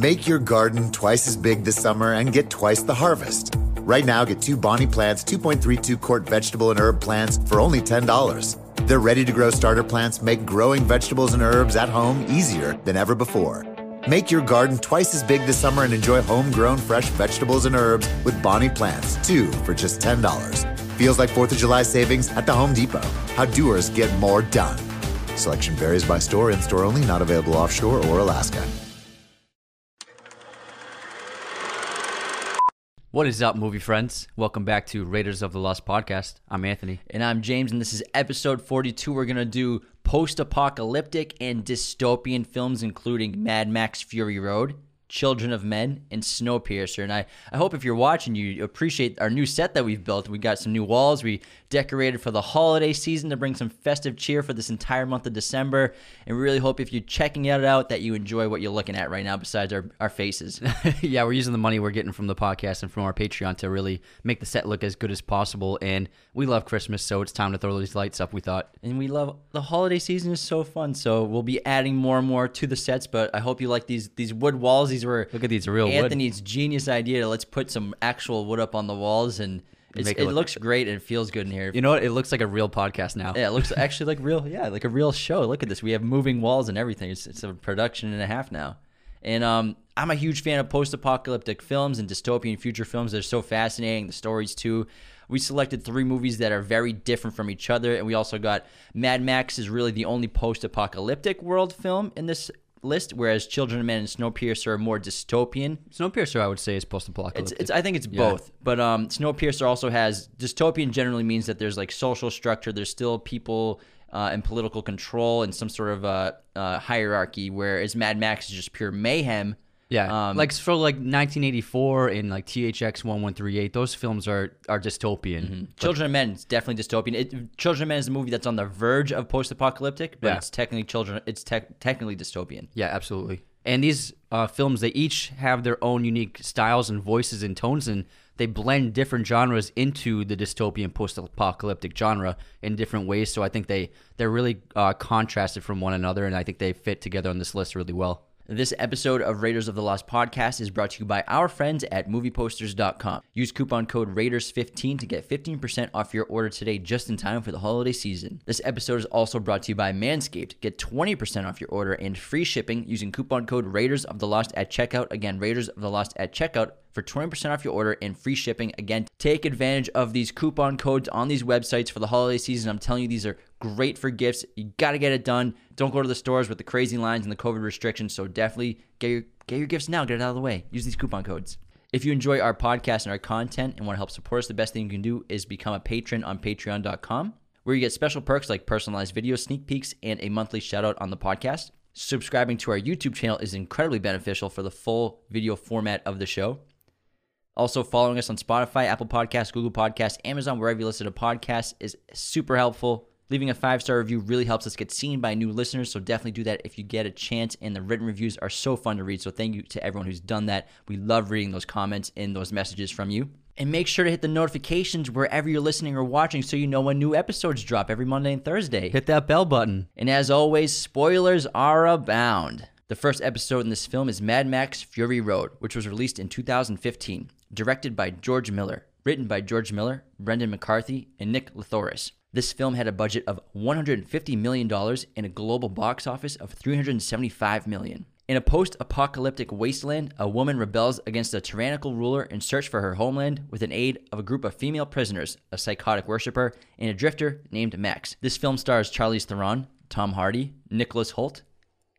Make your garden twice as big this summer and get twice the harvest. Right now, get two Bonnie plants, 2.32 quart vegetable and herb plants for only $10. Their ready to grow starter plants make growing vegetables and herbs at home easier than ever before. Make your garden twice as big this summer and enjoy homegrown fresh vegetables and herbs with Bonnie plants, two for just $10. Feels like 4th of July savings at the Home Depot. How doers get more done. Selection varies by store, in store only, not available offshore or Alaska. What is up, movie friends? Welcome back to Raiders of the Lost podcast. I'm Anthony. And I'm James, and this is episode 42. We're going to do post apocalyptic and dystopian films, including Mad Max Fury Road, Children of Men, and Snowpiercer. And I, I hope if you're watching, you appreciate our new set that we've built. We got some new walls. We decorated for the holiday season to bring some festive cheer for this entire month of December. And we really hope if you're checking it out that you enjoy what you're looking at right now besides our, our faces. yeah, we're using the money we're getting from the podcast and from our Patreon to really make the set look as good as possible. And we love Christmas, so it's time to throw these lights up, we thought. and we love the holiday season is so fun. So we'll be adding more and more to the sets, but I hope you like these these wood walls. These were Look at these real wood. Anthony's genius idea. Let's put some actual wood up on the walls and it's, it, it look- looks great and it feels good in here. You know what? It looks like a real podcast now. Yeah, it looks actually like real. Yeah, like a real show. Look at this. We have moving walls and everything. It's, it's a production and a half now. And um, I'm a huge fan of post-apocalyptic films and dystopian future films. They're so fascinating. The stories too. We selected three movies that are very different from each other, and we also got Mad Max is really the only post-apocalyptic world film in this list, whereas Children of Men and Snowpiercer are more dystopian. Snowpiercer, I would say, is post-apocalyptic. it's I think it's Yeah. both, but um, Snowpiercer also has dystopian. Generally means that there's like social structure. There's still people uh, and political control and some sort of uh, uh, hierarchy. Whereas Mad Max is just pure mayhem. Yeah, um, like for like 1984 and like THX 1138. Those films are are dystopian. Children of Men is definitely dystopian. It, Children of Men is a movie that's on the verge of post-apocalyptic, but Yeah. it's technically children. It's tech technically dystopian. Yeah, absolutely. And these uh, films, they each have their own unique styles and voices and tones, and they blend different genres into the dystopian post-apocalyptic genre in different ways. So I think they they're really uh, contrasted from one another, and I think they fit together on this list really well. This episode of Raiders of the Lost podcast is brought to you by our friends at movieposters.com. Use coupon code Raiders15 to get 15% off your order today just in time for the holiday season. This episode is also brought to you by Manscaped. Get 20% off your order and free shipping using coupon code Raiders of the Lost at checkout. Again, Raiders of the Lost at checkout for 20% off your order and free shipping. Again, take advantage of these coupon codes on these websites for the holiday season. I'm telling you, these are great for gifts. You got to get it done. Don't go to the stores with the crazy lines and the COVID restrictions. So definitely get your get your gifts now. Get it out of the way. Use these coupon codes. If you enjoy our podcast and our content and want to help support us, the best thing you can do is become a patron on patreon.com, where you get special perks like personalized video sneak peeks and a monthly shout out on the podcast. Subscribing to our YouTube channel is incredibly beneficial for the full video format of the show. Also, following us on Spotify, Apple Podcasts, Google Podcasts, Amazon, wherever you listen to podcasts is super helpful. Leaving a five star review really helps us get seen by new listeners, so definitely do that if you get a chance. And the written reviews are so fun to read, so thank you to everyone who's done that. We love reading those comments and those messages from you. And make sure to hit the notifications wherever you're listening or watching so you know when new episodes drop every Monday and Thursday. Hit that bell button. And as always, spoilers are abound. The first episode in this film is Mad Max Fury Road, which was released in 2015, directed by George Miller, written by George Miller, Brendan McCarthy, and Nick Lathouris. This film had a budget of $150 million and a global box office of 375 million. In a post apocalyptic wasteland, a woman rebels against a tyrannical ruler in search for her homeland with an aid of a group of female prisoners, a psychotic worshiper, and a drifter named Max. This film stars Charlize Theron, Tom Hardy, Nicholas Hoult,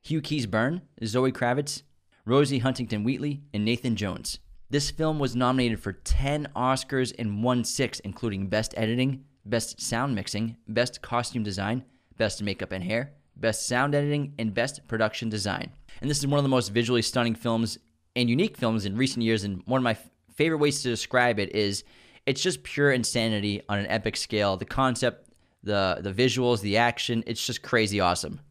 Hugh Keays Byrne, Zoe Kravitz, Rosie Huntington Whiteley, and Nathan Jones. This film was nominated for 10 Oscars and won six, including Best Editing, Best Sound Mixing, Best Costume Design, Best Makeup and Hair, Best Sound Editing, and Best Production Design. And this is one of the most visually stunning films and unique films in recent years. And one of my f- favorite ways to describe it is it's just pure insanity on an epic scale. The concept, the the visuals, the action, it's just crazy awesome.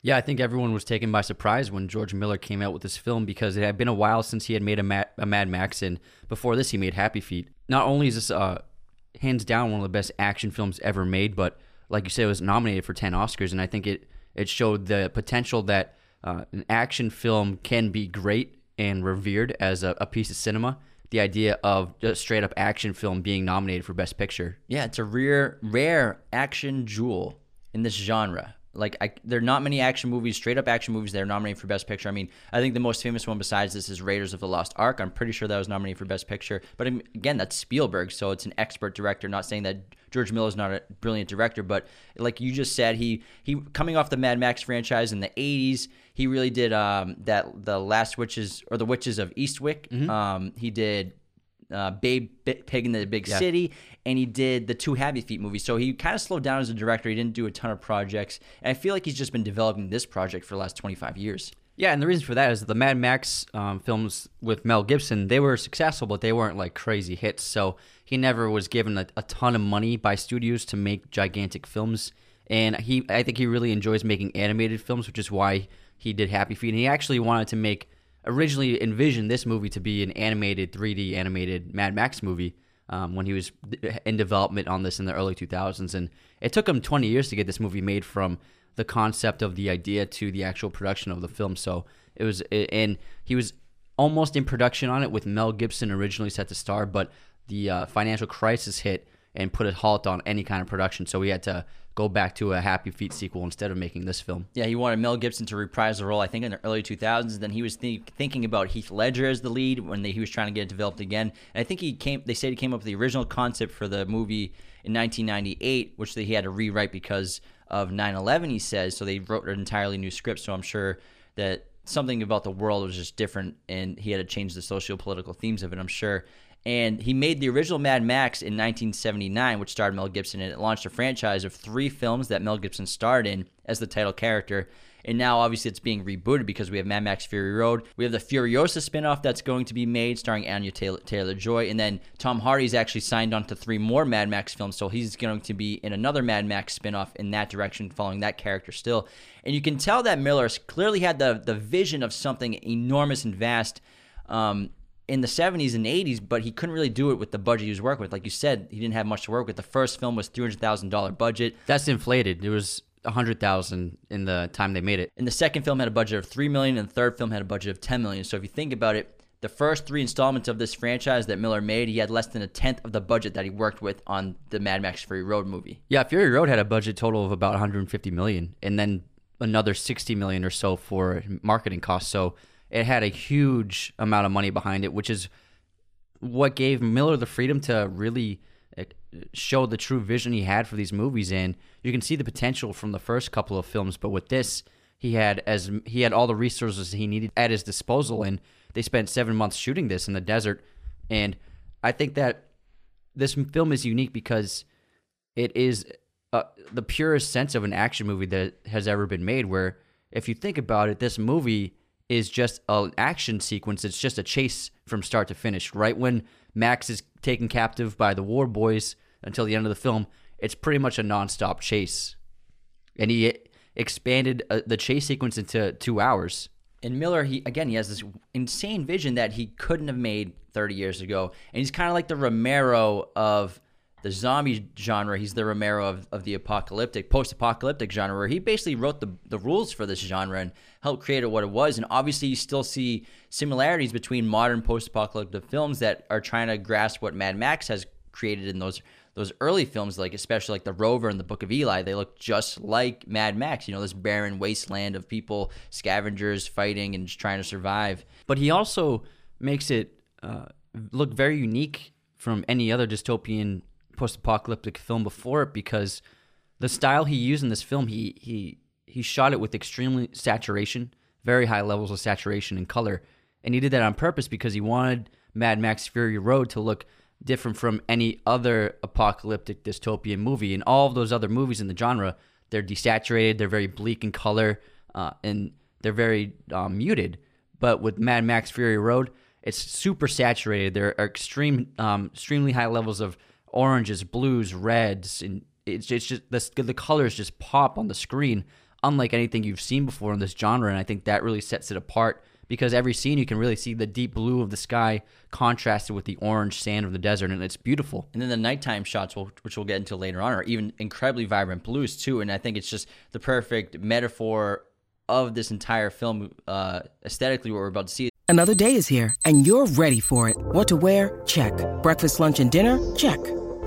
Yeah, I think everyone was taken by surprise when George Miller came out with this film because it had been a while since he had made a, Ma- a Mad Max, and before this, he made Happy Feet. Not only is this uh, hands down one of the best action films ever made, but like you said, it was nominated for 10 Oscars, and I think it, it showed the potential that uh, an action film can be great and revered as a, a piece of cinema. The idea of a straight up action film being nominated for Best Picture. Yeah, it's a rare, rare action jewel in this genre. Like, I, there are not many action movies, straight up action movies that are nominated for Best Picture. I mean, I think the most famous one besides this is Raiders of the Lost Ark. I'm pretty sure that was nominated for Best Picture. But again, that's Spielberg, so it's an expert director. Not saying that George Miller is not a brilliant director, but like you just said, he he coming off the Mad Max franchise in the '80s, he really did um, that the Last Witches or the Witches of Eastwick. Mm-hmm. Um, he did uh, Babe Pig in the Big City, and he did the two Happy Feet movies. So he kind of slowed down as a director. He didn't do a ton of projects, and I feel like he's just been developing this project for the last 25 years. Yeah, and the reason for that is the Mad Max um, films with Mel Gibson, they were successful, but they weren't like crazy hits. So he never was given a, a ton of money by studios to make gigantic films. And he, I think he really enjoys making animated films, which is why he did Happy Feet. And he actually wanted to make, originally envisioned this movie to be an animated, 3D animated Mad Max movie um, when he was in development on this in the early 2000s. And it took him 20 years to get this movie made from the concept of the idea to the actual production of the film. So it was, and he was almost in production on it with Mel Gibson originally set to star, but the uh, financial crisis hit and put a halt on any kind of production. So we had to go back to a Happy Feet sequel instead of making this film. Yeah, he wanted Mel Gibson to reprise the role, I think, in the early 2000s. Then he was think, thinking about Heath Ledger as the lead when they, he was trying to get it developed again. And I think he came. They said he came up with the original concept for the movie in 1998, which he had to rewrite because of 9/11. He says so. They wrote an entirely new script. So I'm sure that something about the world was just different, and he had to change the socio-political themes of it. I'm sure. And he made the original Mad Max in 1979, which starred Mel Gibson, and it launched a franchise of three films that Mel Gibson starred in as the title character. And now, obviously, it's being rebooted because we have Mad Max Fury Road. We have the Furiosa spinoff that's going to be made starring Anya Taylor Joy. And then Tom Hardy's actually signed on to three more Mad Max films. So he's going to be in another Mad Max spinoff in that direction, following that character still. And you can tell that Miller clearly had the, the vision of something enormous and vast. Um, in the 70s and 80s, but he couldn't really do it with the budget he was working with. Like you said, he didn't have much to work with. The first film was $300,000 budget. That's inflated. It was a hundred thousand in the time they made it. And the second film had a budget of three million, and the third film had a budget of ten million. So if you think about it, the first three installments of this franchise that Miller made, he had less than a tenth of the budget that he worked with on the Mad Max Fury Road movie. Yeah, Fury Road had a budget total of about 150 million, and then another 60 million or so for marketing costs. So it had a huge amount of money behind it, which is what gave Miller the freedom to really uh, show the true vision he had for these movies and you can see the potential from the first couple of films but with this he had as he had all the resources he needed at his disposal and they spent 7 months shooting this in the desert. And I think that this film is unique because it is uh, the purest sense of an action movie that has ever been made where if you think about it this movie is just an action sequence it's just a chase from start to finish right when Max is taken captive by the war boys until the end of the film. It's pretty much a nonstop chase, and he expanded uh, the chase sequence into two hours. And Miller, he again, he has this insane vision that he couldn't have made 30 years ago, and he's kind of like the Romero of the zombie genre. He's the Romero of, of the apocalyptic, post-apocalyptic genre, where he basically wrote the, the rules for this genre and helped create what it was. And obviously, you still see similarities between modern post-apocalyptic films that are trying to grasp what Mad Max has created in those those early films, like especially like The Rover and The Book of Eli. They look just like Mad Max. You know, this barren wasteland of people, scavengers fighting and trying to survive. But he also makes it uh, look very unique from any other dystopian post-apocalyptic film before it because the style he used in this film, he he he shot it with extremely saturation, very high levels of saturation and color, and he did that on purpose because he wanted Mad Max Fury Road to look different from any other apocalyptic dystopian movie. And all of those other movies in the genre, they're desaturated, they're very bleak in color, uh, and they're very um, muted. But with Mad Max Fury Road, it's super saturated. There are extreme, um, extremely high levels of oranges, blues, reds, and it's, it's just the, the colors just pop on the screen, unlike anything you've seen before in this genre. And I think that really sets it apart because every scene you can really see the deep blue of the sky contrasted with the orange sand of the desert, and it's beautiful. And then the nighttime shots, which we'll get into later on, are even incredibly vibrant blues too. And I think it's just the perfect metaphor of this entire film uh, aesthetically what we're about to see Another day is here, and you're ready for it. What to wear? Check. Breakfast, lunch, and dinner? Check.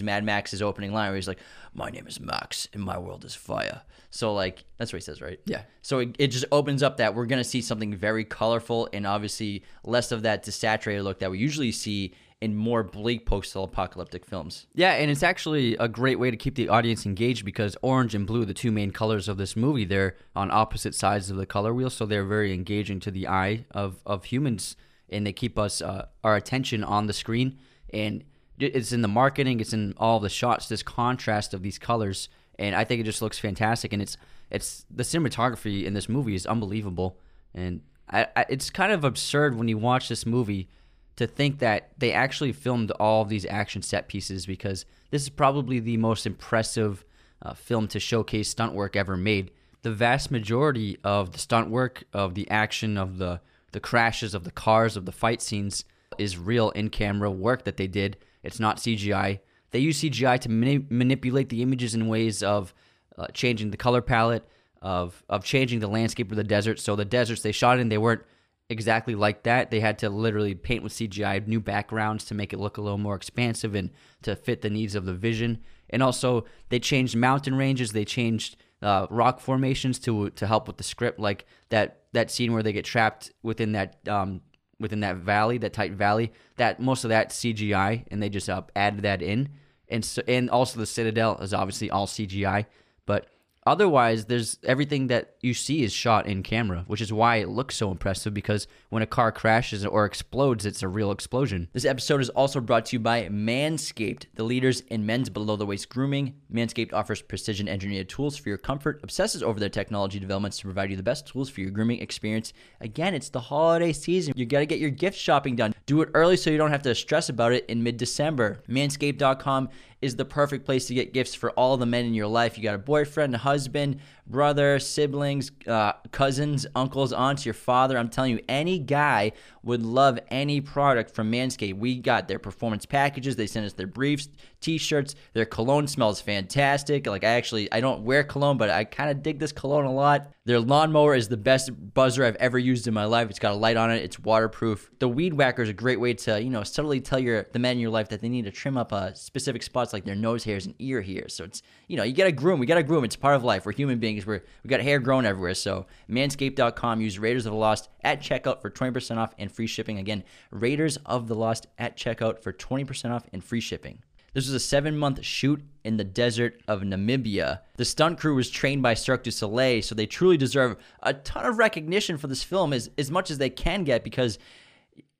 Mad Max's opening line where he's like, "My name is Max, and my world is fire." So like that's what he says, right? Yeah. So it, it just opens up that we're gonna see something very colorful and obviously less of that desaturated look that we usually see in more bleak post-apocalyptic films. Yeah, and it's actually a great way to keep the audience engaged because orange and blue, the two main colors of this movie, they're on opposite sides of the color wheel, so they're very engaging to the eye of, of humans, and they keep us uh, our attention on the screen. And it's in the marketing, it's in all the shots, this contrast of these colors, and I think it just looks fantastic. And it's it's the cinematography in this movie is unbelievable, and I, I, it's kind of absurd when you watch this movie to think that they actually filmed all of these action set pieces because this is probably the most impressive uh, film to showcase stunt work ever made. The vast majority of the stunt work, of the action, of the the crashes, of the cars, of the fight scenes is real in camera work that they did it's not CGI. They use CGI to mani- manipulate the images in ways of uh, changing the color palette, of of changing the landscape of the desert. So the deserts they shot in, they weren't exactly like that. They had to literally paint with CGI new backgrounds to make it look a little more expansive and to fit the needs of the vision. And also, they changed mountain ranges. They changed uh, rock formations to to help with the script, like that that scene where they get trapped within that um, within that valley, that tight valley. That most of that CGI, and they just uh, added that in, and so and also the Citadel is obviously all CGI, but Otherwise, there's everything that you see is shot in camera, which is why it looks so impressive because when a car crashes or explodes, it's a real explosion. This episode is also brought to you by Manscaped, the leaders in men's below the waist grooming. Manscaped offers precision engineered tools for your comfort, obsesses over their technology developments to provide you the best tools for your grooming experience. Again, it's the holiday season. You got to get your gift shopping done. Do it early so you don't have to stress about it in mid December. Manscaped.com is the perfect place to get gifts for all the men in your life. You got a boyfriend, a husband, brother, siblings, uh, cousins, uncles, aunts, your father. I'm telling you, any guy would love any product from Manscaped. We got their performance packages. They send us their briefs, t-shirts. Their cologne smells fantastic. Like I actually, I don't wear cologne, but I kind of dig this cologne a lot. Their lawnmower is the best buzzer I've ever used in my life. It's got a light on it. It's waterproof. The weed whacker is a great way to, you know, subtly tell your the men in your life that they need to trim up uh, specific spots like their nose hairs and ear hairs. So it's, you know, you got to groom. We got to groom. It's part of life. We're human beings. We're we got hair growing everywhere. So manscaped.com. Use Raiders of the Lost at checkout for 20% off and free shipping. Again, Raiders of the Lost at checkout for 20% off and free shipping. This was a seven month shoot in the desert of Namibia. The stunt crew was trained by Cirque du Soleil, so they truly deserve a ton of recognition for this film as, as much as they can get because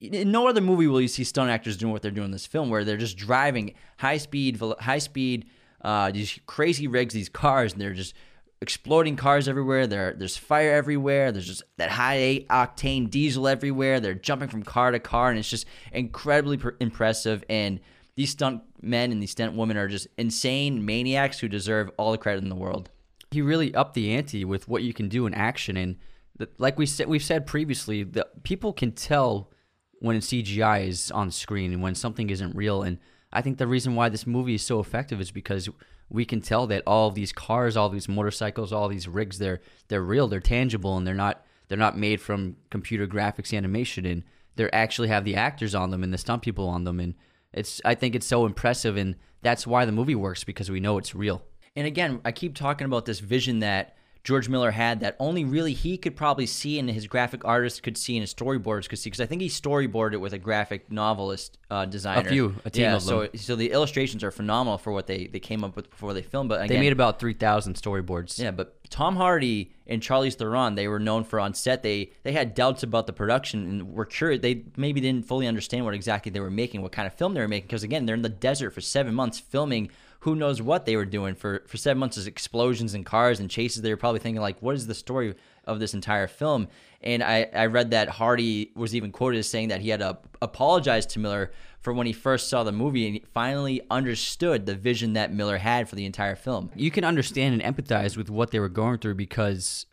in no other movie will you see stunt actors doing what they're doing in this film, where they're just driving high speed, high speed, uh, these crazy rigs, these cars, and they're just exploding cars everywhere. There, there's fire everywhere. There's just that high octane diesel everywhere. They're jumping from car to car, and it's just incredibly pr- impressive. And these stunt men and these stunt women are just insane maniacs who deserve all the credit in the world. He really upped the ante with what you can do in action, and the, like we said, we've said previously, that people can tell when CGI is on screen and when something isn't real. And I think the reason why this movie is so effective is because we can tell that all of these cars, all these motorcycles, all these rigs, they're they're real, they're tangible, and they're not they're not made from computer graphics animation, and they actually have the actors on them and the stunt people on them, and it's I think it's so impressive, and that's why the movie works because we know it's real. And again, I keep talking about this vision that George Miller had that only really he could probably see and his graphic artist could see and his storyboarders could see because I think he storyboarded it with a graphic novelist uh, designer. few, a team yeah, of so them. so the illustrations are phenomenal for what they, they came up with before they filmed. But They made about three thousand storyboards. yeah, but Tom Hardy and Charlize Theron, they were known for on set. They they had doubts about the production and were curious. They maybe didn't fully understand what exactly they were making, what kind of film they were making. Because again, they're in the desert for seven months filming. Who knows what they were doing for for seven months? Is explosions and cars and chases. They were probably thinking like, what is the story of this entire film? And I I read that Hardy was even quoted as saying that he had to apologize to Miller for when he first saw the movie and finally understood the vision that Miller had for the entire film. you can understand and empathize with what they were going through because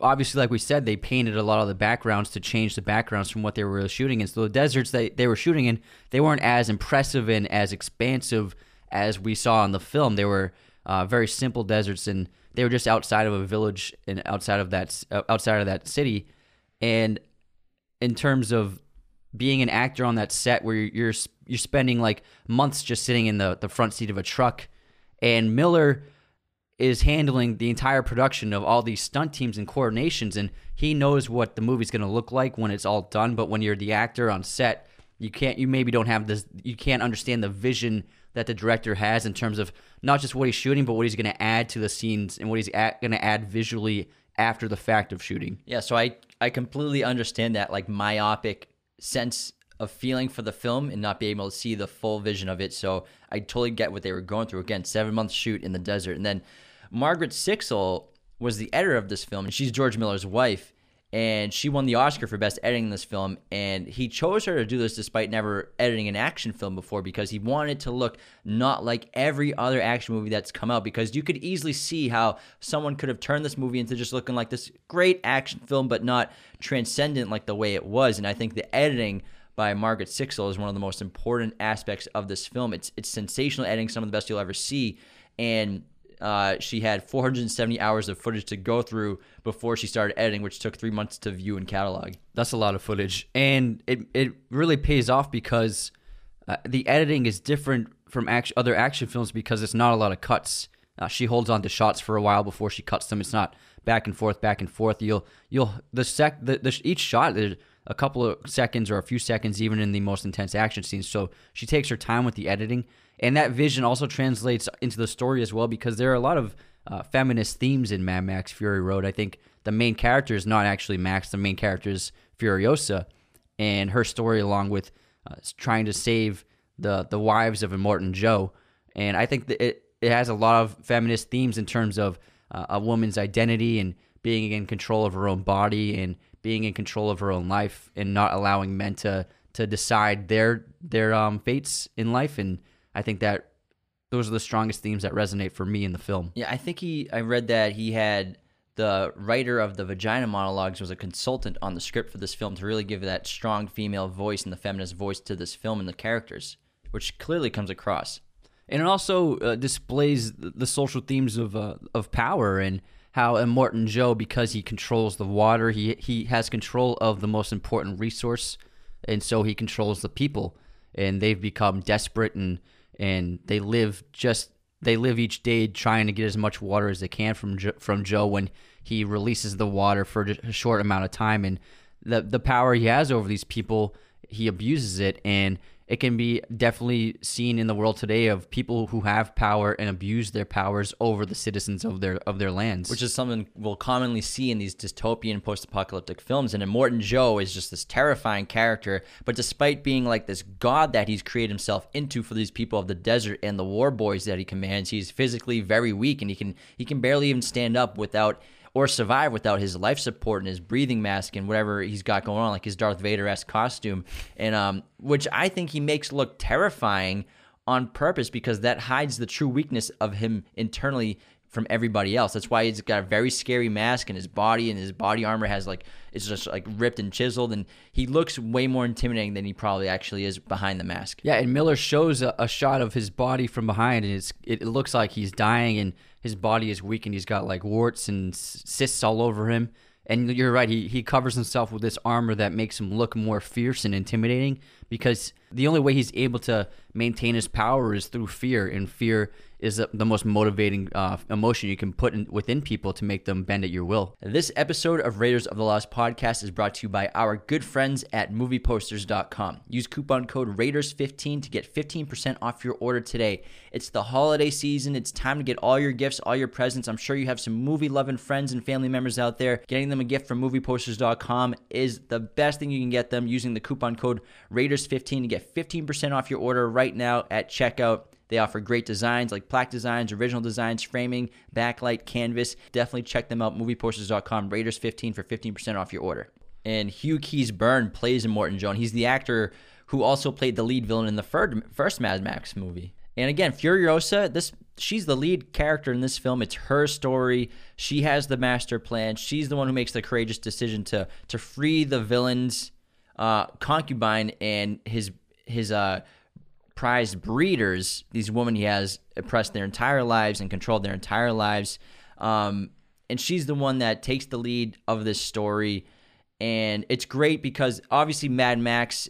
obviously like we said they painted a lot of the backgrounds to change the backgrounds from what they were shooting in so the deserts that they were shooting in they weren't as impressive and as expansive as we saw in the film they were uh, very simple deserts and they were just outside of a village and outside of that uh, outside of that city. And in terms of being an actor on that set where you're you're, spending like months just sitting in the, the front seat of a truck and Miller is handling the entire production of all these stunt teams and coordinations and he knows what the movie's going to look like when it's all done but when you're the actor on set you can't you maybe don't have this you can't understand the vision that the director has in terms of not just what he's shooting but what he's going to add to the scenes and what he's going to add visually after the fact of shooting Yeah, so I I completely understand that like myopic sense of feeling for the film and not being able to see the full vision of it. So I totally get what they were going through. Again, seven months shoot in the desert, and then Margaret Sixel was the editor of this film, and she's George Miller's wife. And she won the Oscar for best editing in this film, and he chose her to do this despite never editing an action film before because he wanted to look not like every other action movie that's come out. Because you could easily see how someone could have turned this movie into just looking like this great action film, but not transcendent like the way it was. And I think the editing by Margaret Sixel is one of the most important aspects of this film. It's it's sensational editing, some of the best you'll ever see, and uh, she had 470 hours of footage to go through before she started editing, which took three months to view and catalog. That's a lot of footage, and it it really pays off because uh, the editing is different from action, other action films because it's not a lot of cuts. Uh, she holds on to shots for a while before she cuts them. It's not back and forth, back and forth. You'll you'll the sec the, the each shot there's a couple of seconds or a few seconds even in the most intense action scenes. So she takes her time with the editing, and that vision also translates into the story as well because there are a lot of uh, feminist themes in Mad Max Fury Road. I think the main character is not actually Max. The main character is Furiosa, and her story along with uh, trying to save the the wives of Immortan Joe. And I think that it it has a lot of feminist themes in terms of uh, a woman's identity and being in control of her own body and being in control of her own life and not allowing men to to decide their their um, fates in life. And I think that those are the strongest themes that resonate for me in the film. Yeah, I think he. I read that he had the writer of the vagina monologues was a consultant on the script for this film to really give that strong female voice and the feminist voice to this film and the characters, which clearly comes across. and it also uh, displays the, social themes of uh, of power and how Immortan Joe, because he controls the water, he he has control of the most important resource, and so he controls the people, and they've become desperate and and they live just they live each day trying to get as much water as they can from from Joe when he releases the water for a short amount of time, and the the power he has over these people, he abuses it. And it can be definitely seen in the world today of people who have power and abuse their powers over the citizens of their of their lands. which is something we'll commonly see in these dystopian post-apocalyptic films and Immortan Joe is just this terrifying character but despite being like this god that he's created himself into for these people of the desert and the war boys that he commands he's physically very weak and he can he can barely even stand up without or survive without his life support and his breathing mask and whatever he's got going on like his Darth Vader-esque costume and um which I think he makes look terrifying on purpose because that hides the true weakness of him internally from everybody else. That's why he's got a very scary mask and his body and his body armor has like it's just like ripped and chiseled and he looks way more intimidating than he probably actually is behind the mask. Yeah, and Miller shows a, a shot of his body from behind, and it's it looks like he's dying, and his body is weak, and he's got like warts and cysts all over him. And you're right, he he covers himself with this armor that makes him look more fierce and intimidating because the only way he's able to maintain his power is through fear, and fear is the, most motivating uh, emotion you can put in, within people to make them bend at your will. This episode of Raiders of the Lost podcast is brought to you by our good friends at movieposters.com. Use coupon code Raiders15 to get 15% off your order today. It's the holiday season. It's time to get all your gifts, all your presents. I'm sure you have some movie loving friends and family members out there. Getting them a gift from movieposters.com is the best thing you can get them using the coupon code Raiders15 to get 15% off your order right now at checkout. They offer great designs like plaque designs, original designs, framing, backlight, canvas. Definitely check them out. Movieposters.com. Raiders 15 for 15% off your order. And Hugh Keays Byrne plays Immortan Joe. He's the actor who also played the lead villain in the first Mad Max movie. And again, Furiosa, this she's the lead character in this film. It's her story. She has the master plan. She's the one who makes the courageous decision to to free the villain's uh, concubine and his his uh, prized breeders, these women he has oppressed their entire lives and controlled their entire lives. Um, and she's the one that takes the lead of this story. And it's great because obviously Mad Max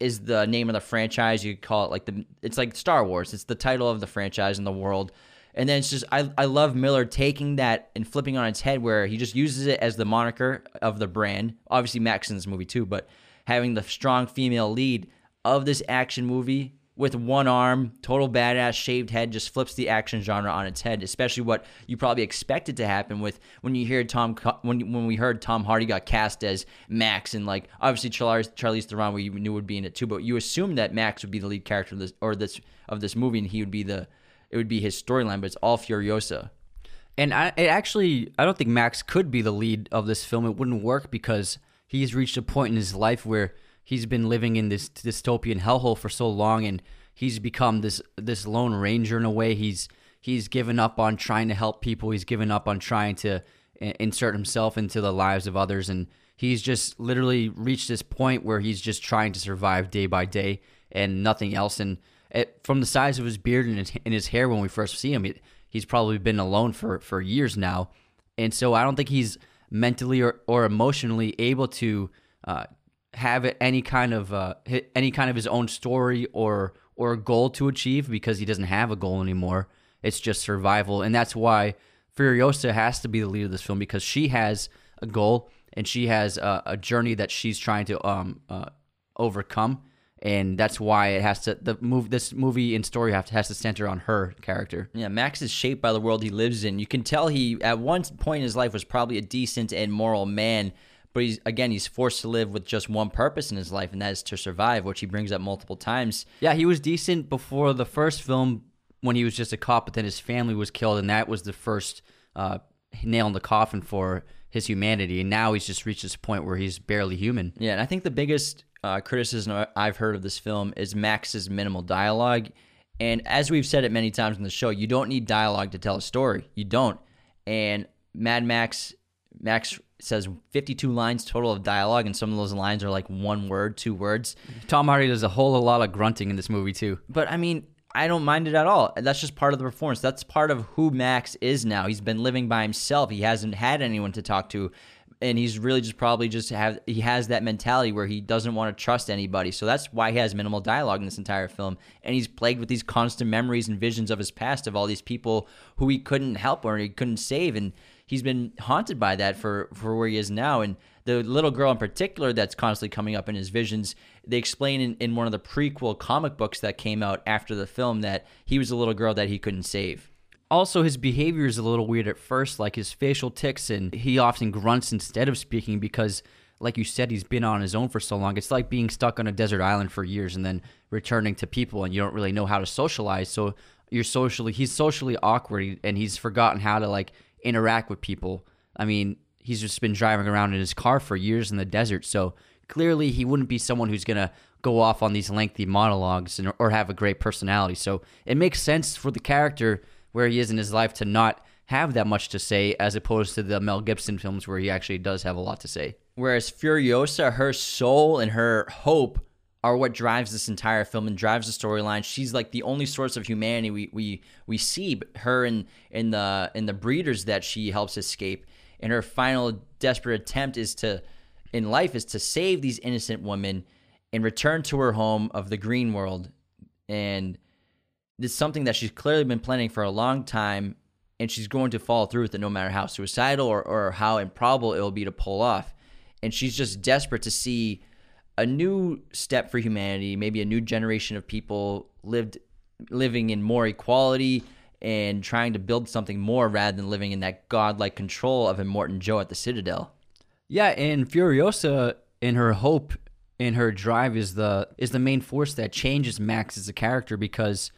is the name of the franchise. You could call it like the it's like Star Wars. It's the title of the franchise in the world. And then it's just I, I love Miller taking that and flipping on its head where he just uses it as the moniker of the brand. Obviously Max in this movie too, but having the strong female lead of this action movie with one arm, total badass, shaved head, just flips the action genre on its head. Especially what you probably expected to happen with when you hear Tom when when we heard Tom Hardy got cast as Max, and like obviously Charlize, Charlize Theron we knew would be in it too, but you assumed that Max would be the lead character of this or this of this movie, and he would be the it would be his storyline, but it's all Furiosa. And I it actually I don't think Max could be the lead of this film. It wouldn't work because he's reached a point in his life where he's been living in this dystopian hellhole for so long and he's become this this lone ranger in a way. He's he's given up on trying to help people. He's given up on trying to insert himself into the lives of others and he's just literally reached this point where he's just trying to survive day by day and nothing else. And it, from the size of his beard and his, and his hair when we first see him it, he's probably been alone for for years now. And so i don't think he's mentally or, or emotionally able to uh, have any kind of uh, any kind of his own story or or a goal to achieve because he doesn't have a goal anymore. It's just survival, and that's why Furiosa has to be the lead of this film because she has a goal and she has a, a journey that she's trying to um, uh, overcome, and that's why it has to the move this movie and story have to, has to center on her character. Yeah, Max is shaped by the world he lives in. You can tell he at one point in his life was probably a decent and moral man but he's again he's forced to live with just one purpose in his life and that is to survive which he brings up multiple times. Yeah he was decent before the first film when he was just a cop but then his family was killed and that was the first uh, nail in the coffin for his humanity and now he's just reached this point where he's barely human. Yeah and i think the biggest uh, criticism i've heard of this film is max's minimal dialogue and as we've said it many times in the show you don't need dialogue to tell a story. You don't. And mad max max says 52 lines total of dialogue, and some of those lines are like one word, two words. Tom Hardy does a whole lot of grunting in this movie too. But I mean, I don't mind it at all. That's just part of the performance. That's part of who Max is now. He's been living by himself. He hasn't had anyone to talk to, and he's really just probably just have he has that mentality where he doesn't want to trust anybody. So that's why he has minimal dialogue in this entire film, and he's plagued with these constant memories and visions of his past of all these people who he couldn't help or he couldn't save, and he's been haunted by that for for where he is now. And the little girl in particular that's constantly coming up in his visions, they explain in, in one of the prequel comic books that came out after the film that he was a little girl that he couldn't save. Also, his behavior is a little weird at first, like his facial tics, and he often grunts instead of speaking because, like you said, he's been on his own for so long. It's like being stuck on a desert island for years and then returning to people, and you don't really know how to socialize. So you're socially, he's socially awkward, and he's forgotten how to like interact with people. I mean, he's just been driving around in his car for years in the desert, so clearly he wouldn't be someone who's going to go off on these lengthy monologues and, or have a great personality. So it makes sense for the character where he is in his life to not have that much to say as opposed to the Mel Gibson films where he actually does have a lot to say. Whereas Furiosa, her soul and her hope are what drives this entire film and drives the storyline. She's like the only source of humanity we we we see. Her and in the in the breeders that she helps escape, and her final desperate attempt is to in life is to save these innocent women and return to her home of the green world. And it's something that she's clearly been planning for a long time, and she's going to follow through with it no matter how suicidal or, or how improbable it will be to pull off. And she's just desperate to see a new step for humanity, maybe a new generation of people lived living in more equality and trying to build something more rather than living in that godlike control of Immortan Joe at the Citadel. Yeah, and Furiosa in her hope in her drive is the is the main force that changes Max as a character because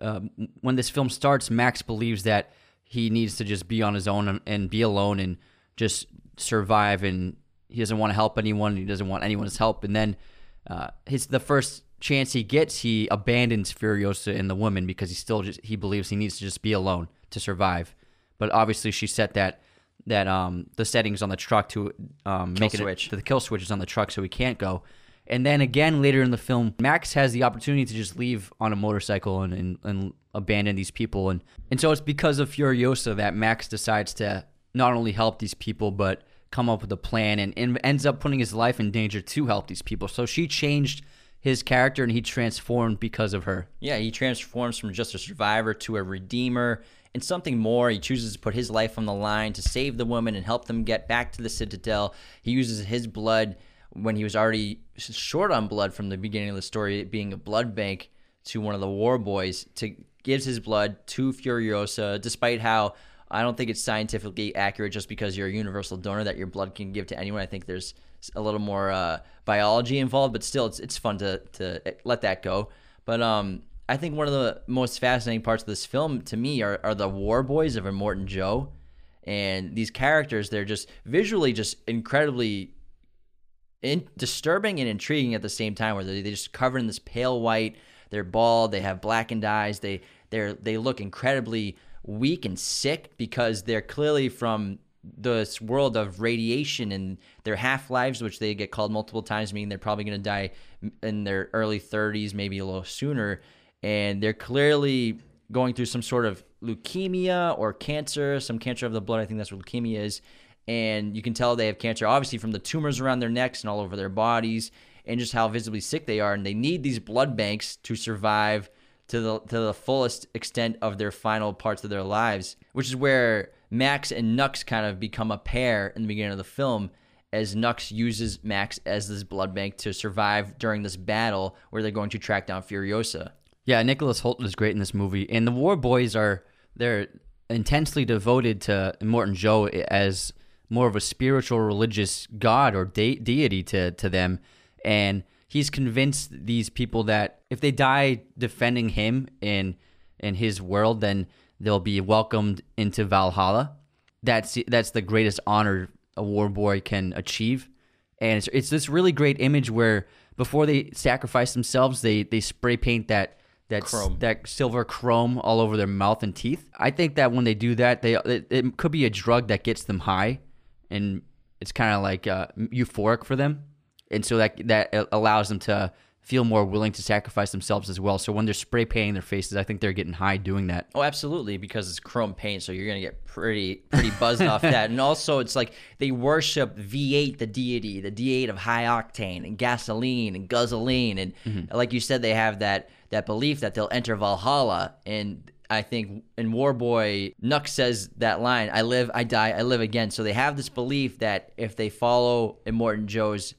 um, when this film starts, Max believes that he needs to just be on his own and, and be alone and just survive, and he doesn't want to help anyone. He doesn't want anyone's help, and then uh, his the first chance he gets, he abandons Furiosa and the woman because he still just he believes he needs to just be alone to survive. But obviously, she set that that um the settings on the truck to um Kill make it switch. the kill switch is on the truck, so he can't go. And then again later in the film, Max has the opportunity to just leave on a motorcycle and, and, and abandon these people. And, and so it's because of Furiosa that Max decides to not only help these people, but come up with a plan and, and ends up putting his life in danger to help these people. So she changed his character and he transformed because of her. Yeah, he transforms from just a survivor to a redeemer and something more. He chooses to put his life on the line to save the woman and help them get back to the Citadel. He uses his blood when he was already short on blood from the beginning of the story, being a blood bank to one of the war boys to gives his blood to Furiosa, despite how I don't think it's scientifically accurate just because you're a universal donor that your blood can give to anyone. I think there's a little more uh, biology involved, but still, it's it's fun to to let that go. But um, I think one of the most fascinating parts of this film to me are, are the war boys of Immortan Joe. And these characters, they're just visually just incredibly in, disturbing and intriguing at the same time. Where they they just covered in this pale white, they're bald, they have blackened eyes, they they they look incredibly weak and sick because they're clearly from this world of radiation and their half lives, which they get called multiple times, meaning they're probably going to die in their early 30s, maybe a little sooner. And they're clearly going through some sort of leukemia or cancer, some cancer of the blood. I think that's what leukemia is. And you can tell they have cancer, obviously, from the tumors around their necks and all over their bodies, and just how visibly sick they are. And they need these blood banks to survive to the to the fullest extent of their final parts of their lives, which is where Max and Nux kind of become a pair in the beginning of the film, as Nux uses Max as this blood bank to survive during this battle where they're going to track down Furiosa. Yeah, Nicholas Hoult is great in this movie, and the War Boys are they're intensely devoted to Morton Joe as more of a spiritual, religious god or de- deity to to them, and he's convinced these people that if they die defending him in in his world, then they'll be welcomed into Valhalla. That's that's the greatest honor a war boy can achieve, and it's, it's this really great image where before they sacrifice themselves, they they spray paint that that Chrome. that silver chrome all over their mouth and teeth. I think that when they do that, they it, it could be a drug that gets them high, and it's kind of like uh, euphoric for them, and so that that allows them to feel more willing to sacrifice themselves as well. So when they're spray painting their faces, I think they're getting high doing that. Oh, absolutely, because it's chrome paint, so you're gonna get pretty pretty buzzed off that. And also, it's like they worship V8, the deity, the D8 of high octane and gasoline and guzzling, and mm-hmm. like you said, they have that that belief that they'll enter Valhalla. And I think in Warboy, Nux says that line: "I live, I die, I live again." So they have this belief that if they follow Immortan Joe's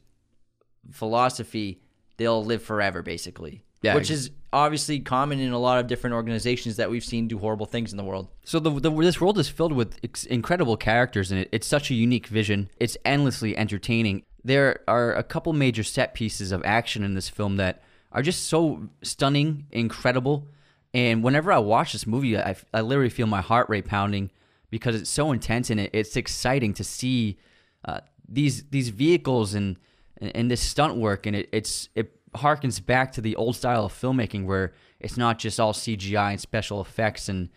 philosophy, they'll live forever, basically. Yeah, which is obviously common in a lot of different organizations that we've seen do horrible things in the world. So the, the this world is filled with ex- incredible characters, and it, it's such a unique vision. It's endlessly entertaining. There are a couple major set pieces of action in this film that are just so stunning, incredible. And whenever I watch this movie, I, I literally feel my heart rate pounding because it's so intense and it, it's exciting to see uh, these these vehicles and and this stunt work. And it, it's it harkens back to the old style of filmmaking where it's not just all CGI and special effects and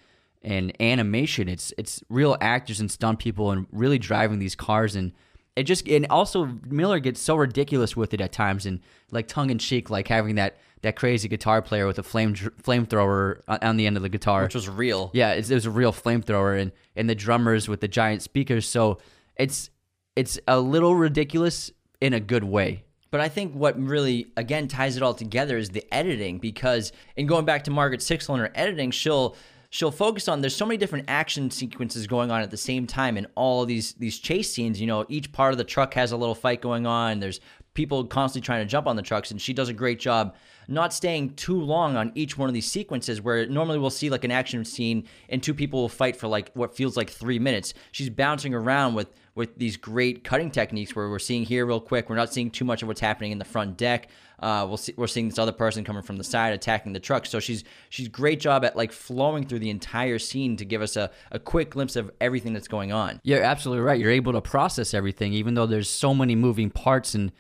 and animation. It's it's real actors and stunt people and really driving these cars and it just and also Miller gets so ridiculous with it at times and like tongue in cheek, like having that that crazy guitar player with a flame flamethrower on- on the end of the guitar, Which was real. yeah, it's, it was a real flamethrower, and and the drummers with the giant speakers. So it's it's a little ridiculous in a good way. But I think what really, again, ties it all together is the editing because, in going back to Margaret Sixel and her editing, she'll she'll focus on there's so many different action sequences going on at the same time in all these these chase scenes you know each part of the truck has a little fight going on there's people constantly trying to jump on the trucks and she does a great job not staying too long on each one of these sequences where normally we'll see like an action scene and two people will fight for like what feels like three minutes she's bouncing around with with these great cutting techniques where we're seeing here real quick we're not seeing too much of what's happening in the front deck uh, we'll see, we're seeing this other person coming from the side attacking the truck. So she's she's great job at like flowing through the entire scene to give us a, a quick glimpse of everything that's going on. You're absolutely right. You're able to process everything, even though there's so many moving parts and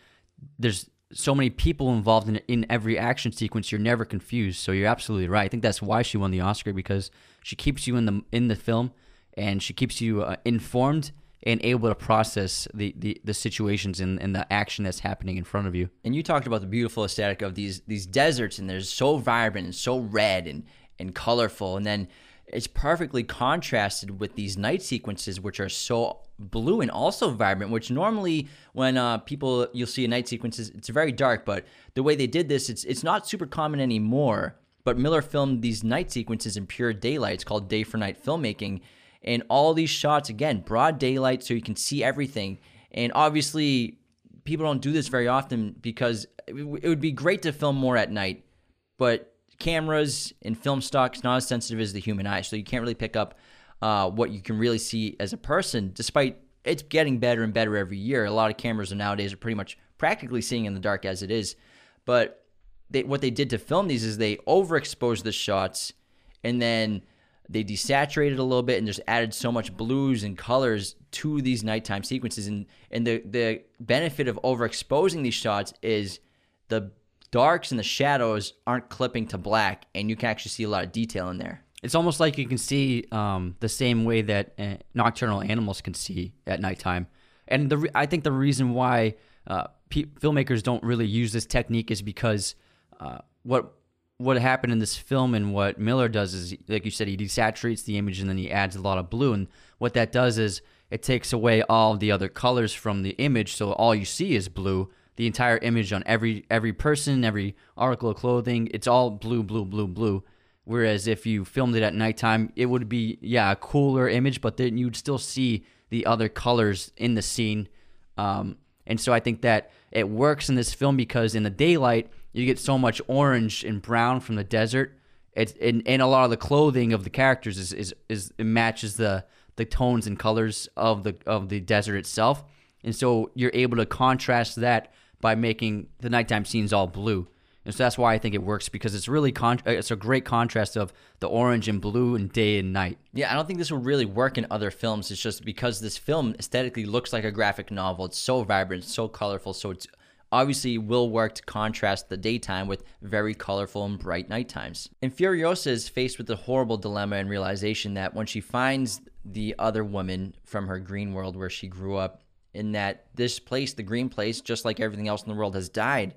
there's so many people involved in in every action sequence. You're never confused. So you're absolutely right. I think that's why she won the Oscar because she keeps you in the in the film and she keeps you uh, informed and able to process the, the, the situations and, and the action that's happening in front of you. And you talked about the beautiful aesthetic of these these deserts, and they're so vibrant and so red and and colorful, and then it's perfectly contrasted with these night sequences, which are so blue and also vibrant. Which normally, when uh, people you'll see a night sequences, it's very dark. But the way they did this, it's it's not super common anymore. But Miller filmed these night sequences in pure daylight. It's called day for night filmmaking and all these shots, again, broad daylight, so you can see everything. And obviously, people don't do this very often because it would be great to film more at night, but cameras and film stock is not as sensitive as the human eye, so you can't really pick up uh, what you can really see as a person. Despite it's getting better and better every year, a lot of cameras nowadays are pretty much practically seeing in the dark as it is. But they, what they did to film these is they overexposed the shots and then they desaturated a little bit and just added so much blues and colors to these nighttime sequences. And and the the benefit of overexposing these shots is the darks and the shadows aren't clipping to black, and you can actually see a lot of detail in there. It's almost like you can see um, the same way that uh, nocturnal animals can see at nighttime. And the re- I think the reason why uh, p- filmmakers don't really use this technique is because uh, what what happened in this film and what Miller does is, like you said, he desaturates the image and then he adds a lot of blue. And what that does is it takes away all the other colors from the image, so all you see is blue. The entire image on every every person, every article of clothing, it's all blue, blue, blue, blue. Whereas if you filmed it at nighttime, it would be yeah a cooler image, but then you'd still see the other colors in the scene. Um, and so I think that it works in this film because in the daylight you get so much orange and brown from the desert. It's and, and a lot of the clothing of the characters is, is is it matches the the tones and colors of the of the desert itself. And so you're able to contrast that by making the nighttime scenes all blue. And so that's why I think it works because it's really con- uh, it's a great contrast of the orange and blue and day and night. Yeah, I don't think this will really work in other films. It's just because this film aesthetically looks like a graphic novel. It's so vibrant, so colorful, so it's obviously will work to contrast the daytime with very colorful and bright night times. And Furiosa is faced with the horrible dilemma and realization that when she finds the other woman from her green world where she grew up, in that this place, the green place, just like everything else in the world, has died,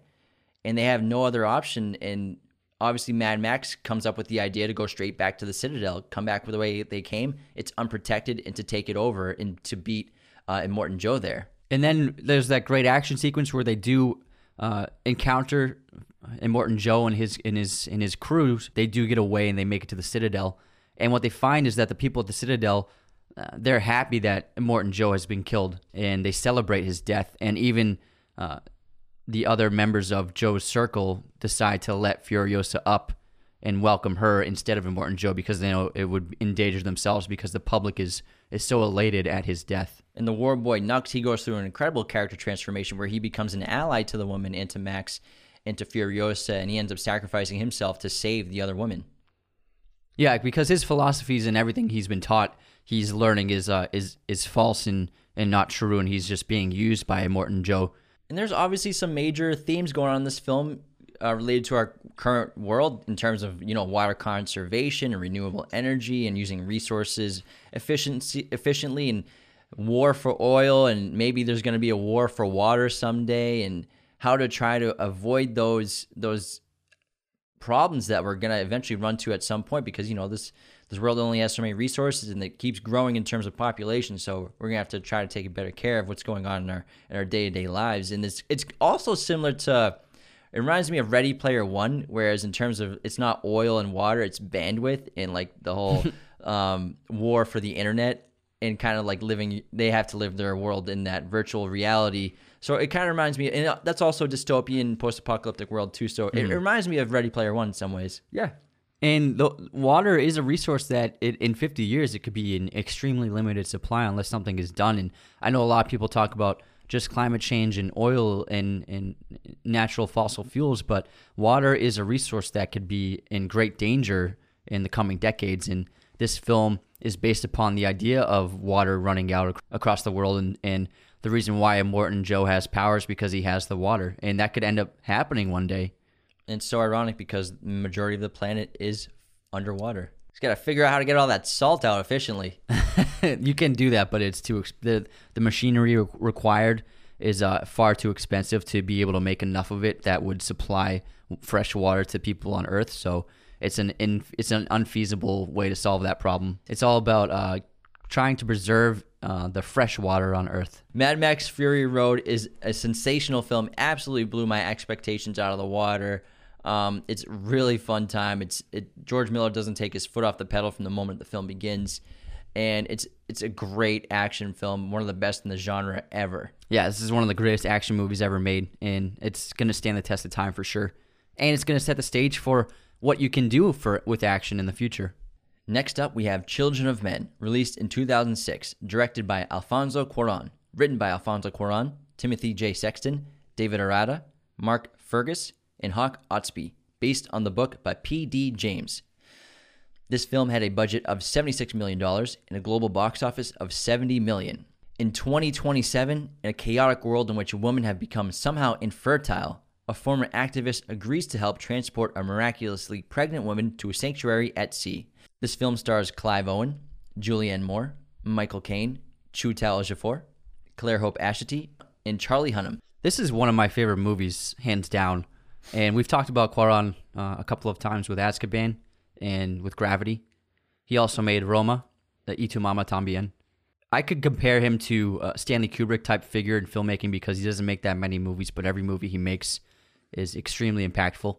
and they have no other option. And obviously, Mad Max comes up with the idea to go straight back to the Citadel, come back with the way they came. It's unprotected, and to take it over and to beat uh, Immortan Joe there. And then there's that great action sequence where they do uh, encounter Immortan Joe and his in his in his crews. They do get away and they make it to the Citadel. And what they find is that the people at the Citadel, uh, they're happy that Immortan Joe has been killed, and they celebrate his death. And even uh, the other members of Joe's circle decide to let Furiosa up and welcome her instead of Immortan Joe because they know it would endanger themselves because the public is is so elated at his death. And the War Boy Nux, he goes through an incredible character transformation where he becomes an ally to the woman and to Max and to Furiosa, and he ends up sacrificing himself to save the other woman. Yeah, because his philosophies and everything he's been taught, he's learning is uh, is is false and and not true, and he's just being used by Immortan Joe. And there's obviously some major themes going on in this film uh, related to our current world in terms of you know water conservation and renewable energy and using resources efficiency efficiently and war for oil and maybe there's going to be a war for water someday and how to try to avoid those those problems that we're gonna eventually run to at some point because you know this this world only has so many resources and it keeps growing in terms of population. So we're gonna have to try to take better care of what's going on in our in our day to day lives. And it's it's also similar to it reminds me of Ready Player One, whereas in terms of it's not oil and water, it's bandwidth and like the whole um, war for the internet and kind of like living. They have to live their world in that virtual reality. So it kind of reminds me, and uh, that's also a dystopian post-apocalyptic world too. So it, it reminds me of Ready Player One in some ways. Yeah. And the water is a resource that it, in 50 years it could be an extremely limited supply unless something is done. And I know a lot of people talk about just climate change and oil and, and natural fossil fuels, but water is a resource that could be in great danger in the coming decades. And this film is based upon the idea of water running out ac- across the world. And, and the reason why Immortan Joe has powers because he has the water. And that could end up happening one day. And it's so ironic because the majority of the planet is underwater. Just gotta figure out how to get all that salt out efficiently. you can do that, but it's too the the machinery re- required is uh, far too expensive to be able to make enough of it that would supply fresh water to people on Earth. So it's an in, it's an unfeasible way to solve that problem. It's all about uh, trying to preserve uh, the fresh water on Earth. Mad Max Fury Road is a sensational film. Absolutely blew my expectations out of the water. Um, it's really fun time. It's it, George Miller doesn't take his foot off the pedal from the moment the film begins, and it's it's a great action film, one of the best in the genre ever. Yeah, this is one of the greatest action movies ever made, and it's going to stand the test of time for sure. And it's going to set the stage for what you can do for with action in the future. Next up, we have Children of Men, released in 2006, directed by Alfonso Cuarón, written by Alfonso Cuarón, Timothy J. Sexton, David Arata, Mark Fergus, and Hawk Ostby, based on the book by P.D. James. This film had a budget of $76 million and a global box office of 70 million. In 2027, in a chaotic world in which women have become somehow infertile, a former activist agrees to help transport a miraculously pregnant woman to a sanctuary at sea. This film stars Clive Owen, Julianne Moore, Michael Caine, Chiwetel Ejiofor, Clare-Hope Ashitey, and Charlie Hunnam. This is one of my favorite movies, hands down. And we've talked about Cuarón uh, a couple of times with Azkaban and with Gravity. He also made Roma, the Y Tu Mamá También. I could compare him to a Stanley Kubrick type figure in filmmaking because he doesn't make that many movies, but every movie he makes is extremely impactful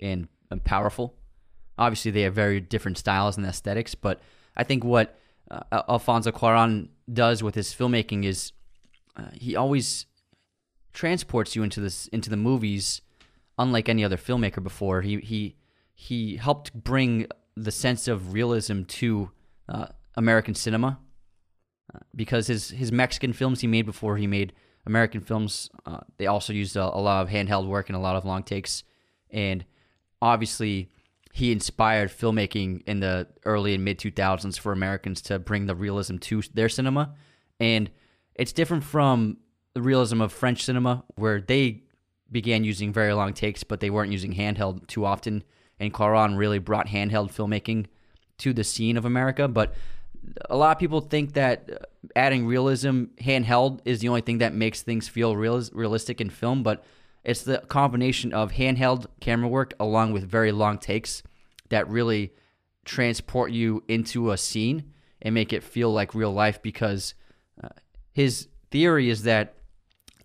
and, and powerful. Obviously, they have very different styles and aesthetics, but I think what uh, Alfonso Cuarón does with his filmmaking is uh, he always transports you into this into the movies unlike any other filmmaker before. He he he helped bring the sense of realism to uh, American cinema uh, because his his Mexican films he made before he made American films, uh, they also used a, a, lot of handheld work and a lot of long takes, and obviously he inspired filmmaking in the early and mid 2000s for Americans to bring the realism to their cinema, and it's different from the realism of French cinema where they began using very long takes, but they weren't using handheld too often. And Cuarón really brought handheld filmmaking to the scene of America. But a lot of people think that uh, adding realism handheld is the only thing that makes things feel real, realistic in film. But it's the combination of handheld camera work along with very long takes that really transport you into a scene and make it feel like real life because uh, his theory is that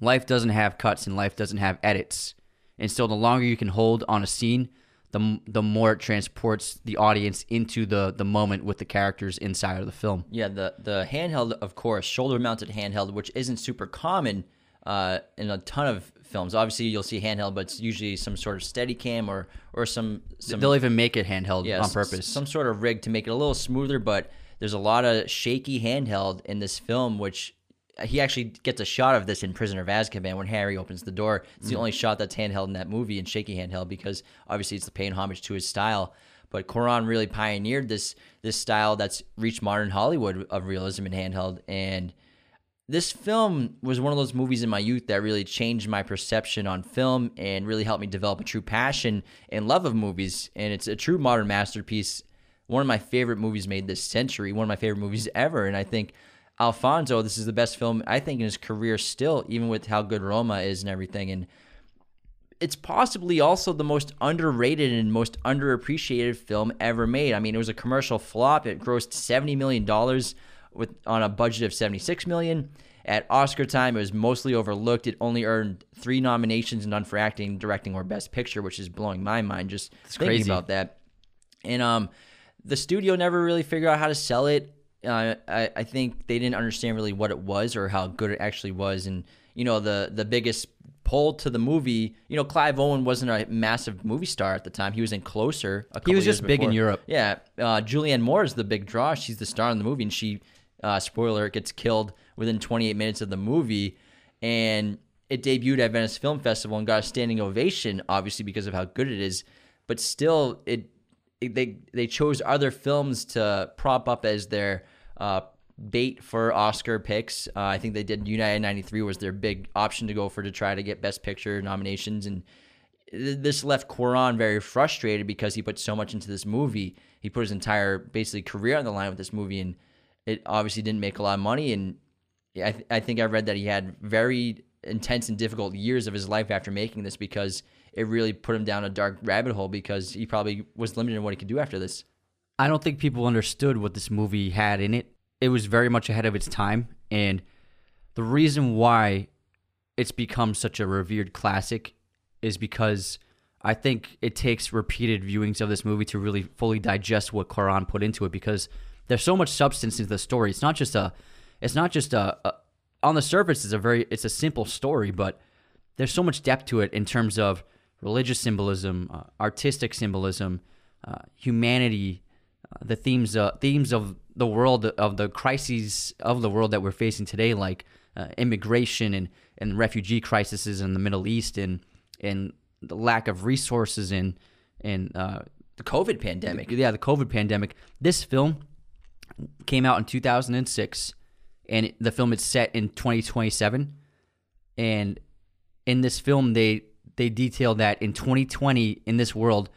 life doesn't have cuts and life doesn't have edits. And so the longer you can hold on a scene, the the more it transports the audience into the the moment with the characters inside of the film. Yeah, the the handheld, of course, shoulder mounted handheld, which isn't super common uh, in a ton of films. Obviously, you'll see handheld, but it's usually some sort of steady cam or or some, some they'll even make it handheld yeah, on purpose. Some sort of rig to make it a little smoother, but there's a lot of shaky handheld in this film, which he actually gets a shot of this in Prisoner of Azkaban when Harry opens the door. It's the mm. only shot that's handheld in that movie and shaky handheld because obviously it's paying homage to his style. But Cuarón really pioneered this this style that's reached modern Hollywood of realism and handheld. And this film was one of those movies in my youth that really changed my perception on film and really helped me develop a true passion and love of movies. And it's a true modern masterpiece. One of my favorite movies made this century, one of my favorite movies ever. And I think Alfonso, this is the best film I think in his career still, even with how good Roma is and everything. And it's possibly also the most underrated and most underappreciated film ever made. I mean, it was a commercial flop. It grossed seventy million dollars with on a budget of seventy six million. At Oscar time, it was mostly overlooked. It only earned three nominations, none for acting, directing, or best picture, which is blowing my mind just thinking crazy. about that. And um, the studio never really figured out how to sell it. Uh, I, I think they didn't understand really what it was or how good it actually was. And you know, the the biggest pull to the movie, you know, Clive Owen wasn't a massive movie star at the time. He was in Closer. A He was just big in. Europe. Yeah, uh, Julianne Moore is the big draw. She's the star in the movie, and she, uh, spoiler, gets killed within 28 minutes of the movie. And it debuted at Venice Film Festival and got a standing ovation, obviously because of how good it is. But still, it they they chose other films to prop up as their uh, bait for Oscar picks. Uh, I think they did United 93 was their big option to go for to try to get Best Picture nominations and this left Cuarón very frustrated because he put so much into this movie. He put his entire basically career on the line with this movie, and it obviously didn't make a lot of money. And I, th- I think I read that he had very intense and difficult years of his life after making this because it really put him down a dark rabbit hole because he probably was limited in what he could do after this. I don't think people understood what this movie had in it. It was very much ahead of its time, and the reason why it's become such a revered classic is because I think it takes repeated viewings of this movie to really fully digest what Cuarón put into it because there's so much substance into the story. It's not just a it's not just a, a on the surface it's a very it's a simple story, but there's so much depth to it in terms of religious symbolism, uh, artistic symbolism, uh, humanity, uh, the themes uh, themes of the world of the crises of the world that we're facing today, like uh, immigration and and refugee crises in the Middle East and and the lack of resources and and uh, The COVID pandemic. yeah, the COVID pandemic. This film came out in 2006, and the film is set in 2027. And in this film, they they detail that in 2020, in this world,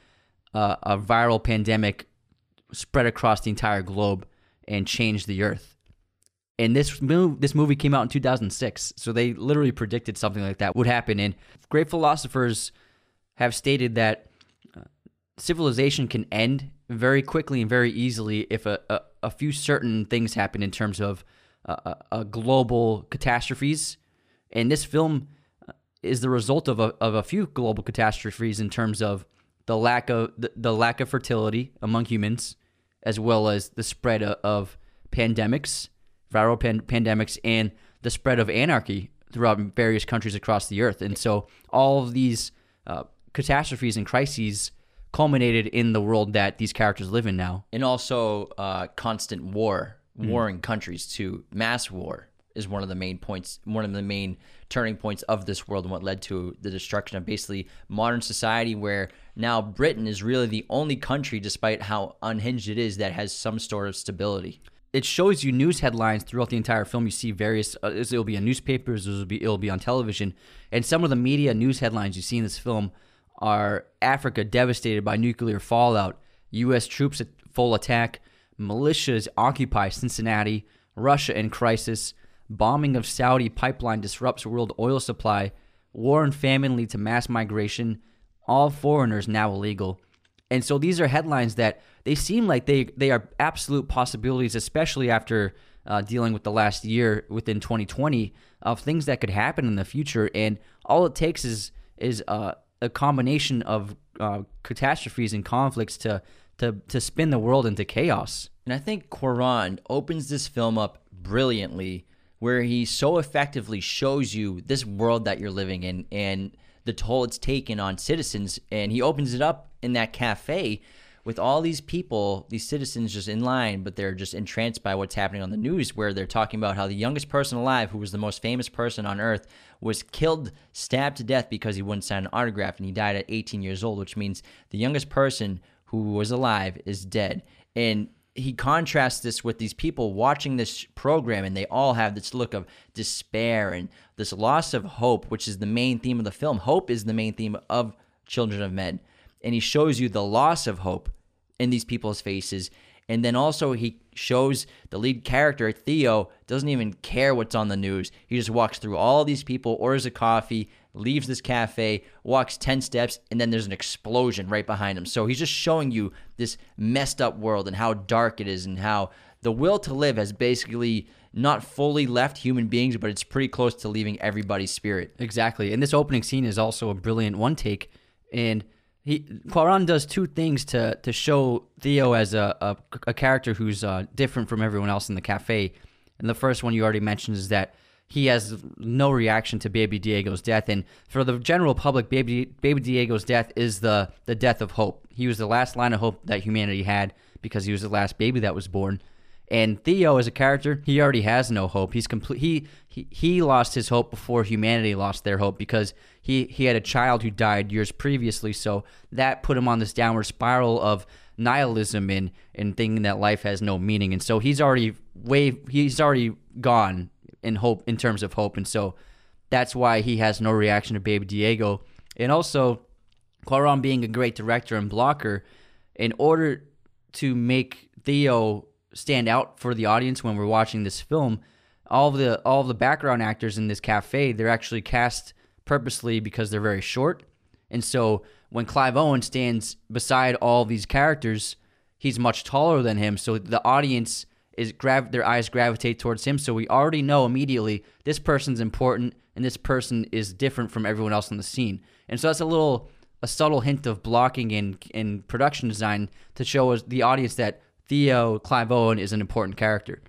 uh, a viral pandemic spread across the entire globe and changed the earth. And this this movie came out in 2006, so they literally predicted something like that would happen. And great philosophers have stated that civilization can end very quickly and very easily if a, a, a few certain things happen in terms of uh, uh, uh, global catastrophes. And this film uh, is the result of a, of a few global catastrophes in terms of the lack of the, the lack of fertility among humans, as well as the spread of, of pandemics, viral pan- pandemics, and the spread of anarchy throughout various countries across the earth. And so all of these uh, catastrophes and crises culminated in the world that these characters live in now. and also uh, constant war, Mm-hmm. warring countries to mass war is one of the main points, one of the main turning points of this world, and what led to the destruction of basically modern society, where now Britain is really the only country, despite how unhinged it is, that has some sort of stability. it shows you news headlines throughout the entire film. You see various. Uh, it'll be in newspapers. It'll be it'll be on television, and some of the media news headlines you see in this film are Africa devastated by nuclear fallout, U.S. troops at full attack, militias occupy Cincinnati, Russia in crisis, bombing of Saudi pipeline disrupts world oil supply, war and famine lead to mass migration, all foreigners now illegal. And so these are headlines that they seem like they they are absolute possibilities, especially after uh, dealing with the last year within 2020 of things that could happen in the future. And all it takes is is uh, a combination of uh, catastrophes and conflicts to to to spin the world into chaos. And I think Cuarón opens this film up brilliantly, where he so effectively shows you this world that you're living in and the toll it's taken on citizens. And he opens it up in that cafe with all these people, these citizens just in line, but they're just entranced by what's happening on the news, where they're talking about how the youngest person alive, who was the most famous person on earth, was killed, stabbed to death because he wouldn't sign an autograph, and he died at 18 years old, which means the youngest person who was alive is dead. And he contrasts this with these people watching this program, and they all have this look of despair and this loss of hope, which is the main theme of the film. Hope is the main theme of Children of Men. And he shows you the loss of hope in these people's faces And then also he shows the lead character Theo doesn't even care what's on the news. He just walks through all these people, orders a coffee, leaves this cafe, walks 10 steps, and then there's an explosion right behind him. So he's just showing you this messed up world and how dark it is and how the will to live has basically not fully left human beings, but it's pretty close to leaving everybody's spirit. Exactly. And this opening scene is also a brilliant one take. And he Cuarón does two things to to show Theo as a a, a character who's uh, different from everyone else in the cafe. And the first one you already mentioned is that he has no reaction to Baby Diego's death, and for the general public, Baby Baby Diego's death is the the death of hope. He was the last line of hope that humanity had because he was the last baby that was born. And Theo, as a character, he already has no hope. He's complete. He, he he lost his hope before humanity lost their hope because he he had a child who died years previously. So that put him on this downward spiral of nihilism and and thinking that life has no meaning. And so he's already way he's already gone in hope in terms of hope. And so that's why he has no reaction to Baby Diego. And also, Cuarón being a great director and blocker, in order to make Theo stand out for the audience when we're watching this film. All of the all of the background actors in this cafe, they're actually cast purposely because they're very short. And so when Clive Owen stands beside all these characters, he's much taller than him. So the audience is grav their eyes gravitate towards him. So we already know immediately this person's important and this person is different from everyone else on the scene. And so that's a little a subtle hint of blocking and in production design to show us the audience that Theo Clive Owen is an important character.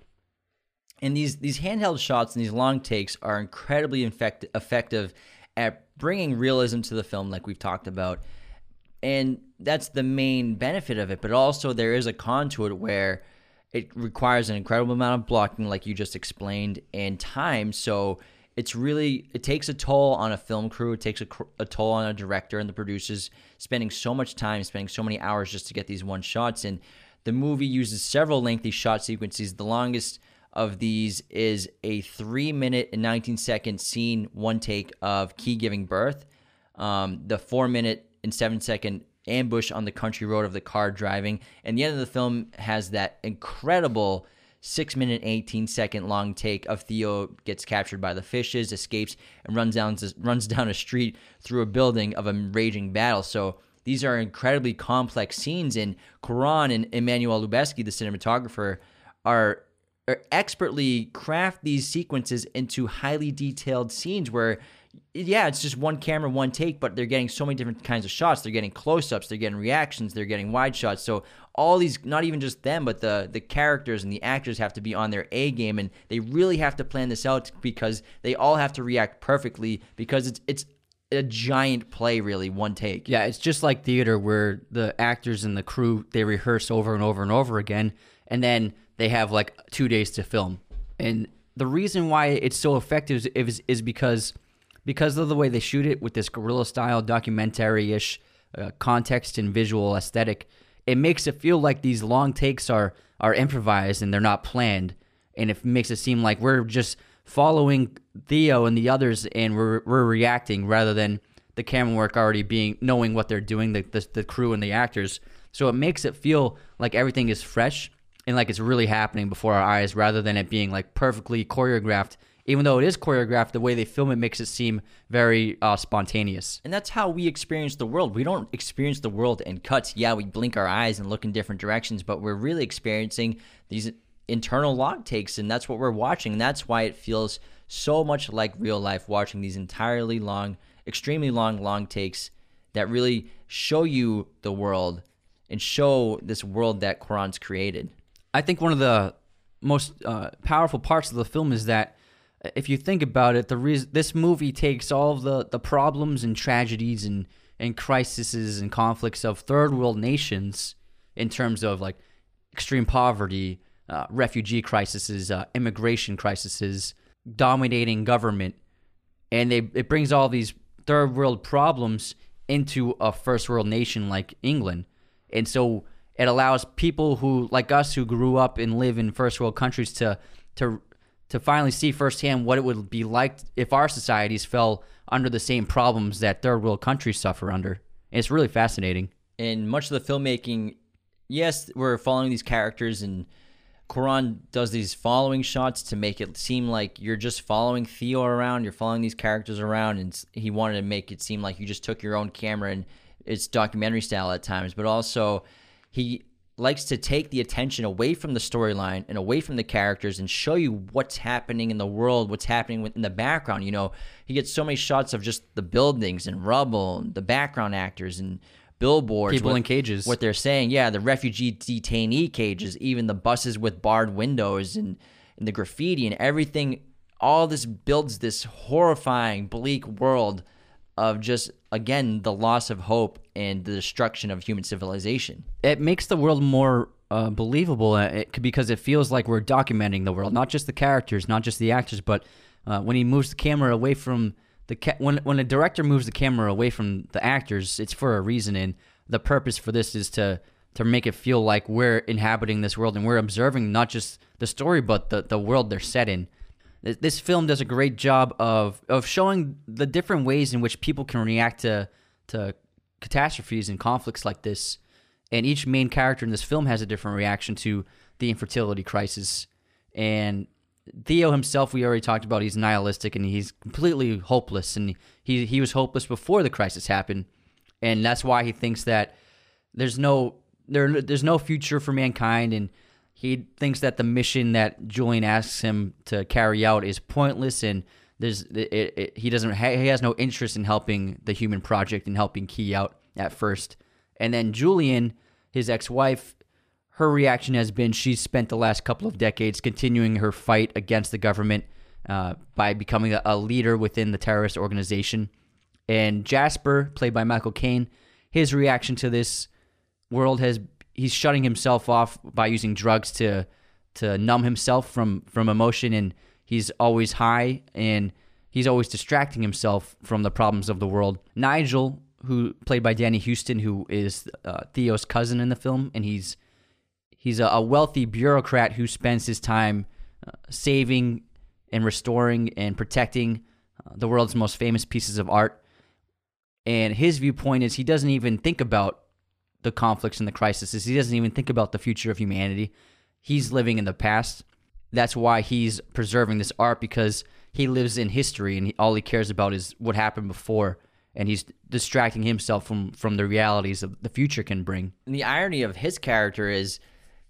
And these these handheld shots and these long takes are incredibly effect- effective at bringing realism to the film, like we've talked about. And that's the main benefit of it. But also, there is a con to it where it requires an incredible amount of blocking, like you just explained, and time. So it's really it takes a toll on a film crew. It takes a, a toll on a director and the producers, spending so much time, spending so many hours just to get these one shots. And the movie uses several lengthy shot sequences. The longest of these is a three minute and 19 second scene, one take of Key giving birth. Um, the four minute and seven second ambush on the country road of the car driving. And the end of the film has that incredible six minute, 18 second long take of Theo gets captured by the fishes, escapes, and runs down, runs down a street through a building of a raging battle. So these are incredibly complex scenes, and Cuarón and Emmanuel Lubezki, the cinematographer, are, are expertly craft these sequences into highly detailed scenes where yeah, it's just one camera, one take, but they're getting so many different kinds of shots. They're getting close-ups, they're getting reactions, they're getting wide shots. So all these, not even just them, but the the characters and the actors have to be on their A game, and they really have to plan this out because they all have to react perfectly because it's it's a giant play, really, one take. Yeah, it's just like theater where the actors and the crew they rehearse over and over and over again, and then they have like two days to film. And the reason why it's so effective is, is because because of the way they shoot it with this guerrilla style documentary ish uh, context and visual aesthetic. It makes it feel like these long takes are are improvised and they're not planned, and it makes it seem like we're just following Theo and the others, and we're we're reacting rather than the camera work already being knowing what they're doing, the, the the crew and the actors. So it makes it feel like everything is fresh and like it's really happening before our eyes, rather than it being like perfectly choreographed. Even though it is choreographed, the way they film it makes it seem very uh, spontaneous. And that's how we experience the world. We don't experience the world in cuts. Yeah, we blink our eyes and look in different directions, but we're really experiencing these internal log takes, and that's what we're watching. And that's why it feels so much like real life watching these entirely long, extremely long, long takes that really show you the world and show this world that Cuarón's created. I think one of the most uh, powerful parts of the film is that uh, if you think about it, the reason this movie takes all the, the problems and tragedies and, and crises and conflicts of third world nations in terms of like extreme poverty, uh, refugee crises, uh, immigration crises, dominating government, and they it brings all these third world problems into a first world nation like England, and so it allows people who like us who grew up and live in first world countries to to to finally see firsthand what it would be like if our societies fell under the same problems that third world countries suffer under. And it's really fascinating. And much of the filmmaking yes, we're following these characters and Cuarón does these following shots to make it seem like you're just following Theo around, you're following these characters around, and he wanted to make it seem like you just took your own camera and it's documentary style at times, but also he likes to take the attention away from the storyline and away from the characters and show you what's happening in the world, what's happening in the background. You know, he gets so many shots of just the buildings and rubble and the background actors and billboards, People what, in cages. what they're saying. Yeah, the refugee detainee cages, even the buses with barred windows and, and the graffiti and everything. All this builds this horrifying, bleak world of just again the loss of hope and the destruction of human civilization. it makes the world more uh, believable uh, it, because it feels like we're documenting the world, not just the characters, not just the actors, but uh, when he moves the camera away from the ca- when when a director moves the camera away from the actors, it's for a reason, and the purpose for this is to to make it feel like we're inhabiting this world and we're observing not just the story but the the world they're set in. This film does a great job of of showing the different ways in which people can react to to catastrophes and conflicts like this and each main character in this film has a different reaction to the infertility crisis and Theo himself we already talked about he's nihilistic and he's completely hopeless. And he he was hopeless before the crisis happened. And that's why he thinks that there's no there there's no future for mankind. And he thinks that the mission that Julian asks him to carry out is pointless. And there's it, it, he doesn't he has no interest in helping the human project and helping Key out at first. And then Julian his ex-wife her reaction has been she's spent the last couple of decades continuing her fight against the government uh, by becoming a, leader within the terrorist organization. And Jasper, played by Michael Caine, his reaction to this world has he's shutting himself off by using drugs to to numb himself from from emotion, and he's always high and he's always distracting himself from the problems of the world. Nigel, who played by Danny Huston, who is uh, Theo's cousin in the film, and he's He's a, a wealthy bureaucrat who spends his time uh, saving and restoring and protecting uh, the world's most famous pieces of art. And his viewpoint is he doesn't even think about the conflicts and the crises. He doesn't even think about the future of humanity. He's living in the past. That's why he's preserving this art because he lives in history and he, all he cares about is what happened before. And he's distracting himself from, from the realities of the future can bring. And the irony of his character is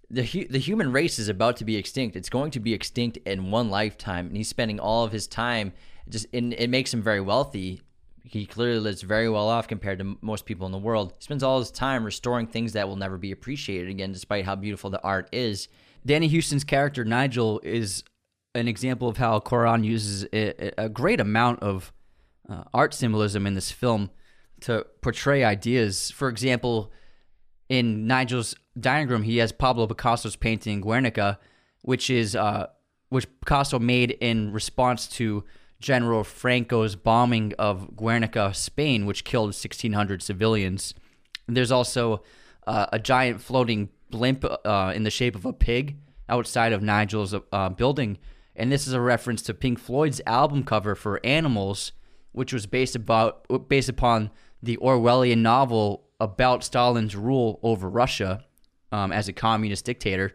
the hu- the human race is about to be extinct. It's going to be extinct in one lifetime, and he's spending all of his time just. And it makes him very wealthy. He clearly lives very well off compared to most people in the world. He spends all his time restoring things that will never be appreciated again, despite how beautiful the art is. Danny Huston's character Nigel is an example of how Cuarón uses a, a great amount of uh, art symbolism in this film to portray ideas. For example, in Nigel's diagram, he has Pablo Picasso's painting Guernica, which is uh, which Picasso made in response to General Franco's bombing of Guernica, Spain, which killed 1,600 civilians. There's also uh, a giant floating blimp uh, in the shape of a pig outside of Nigel's uh, building, and this is a reference to Pink Floyd's album cover for Animals, which was based about based upon the Orwellian novel about Stalin's rule over Russia um, as a communist dictator.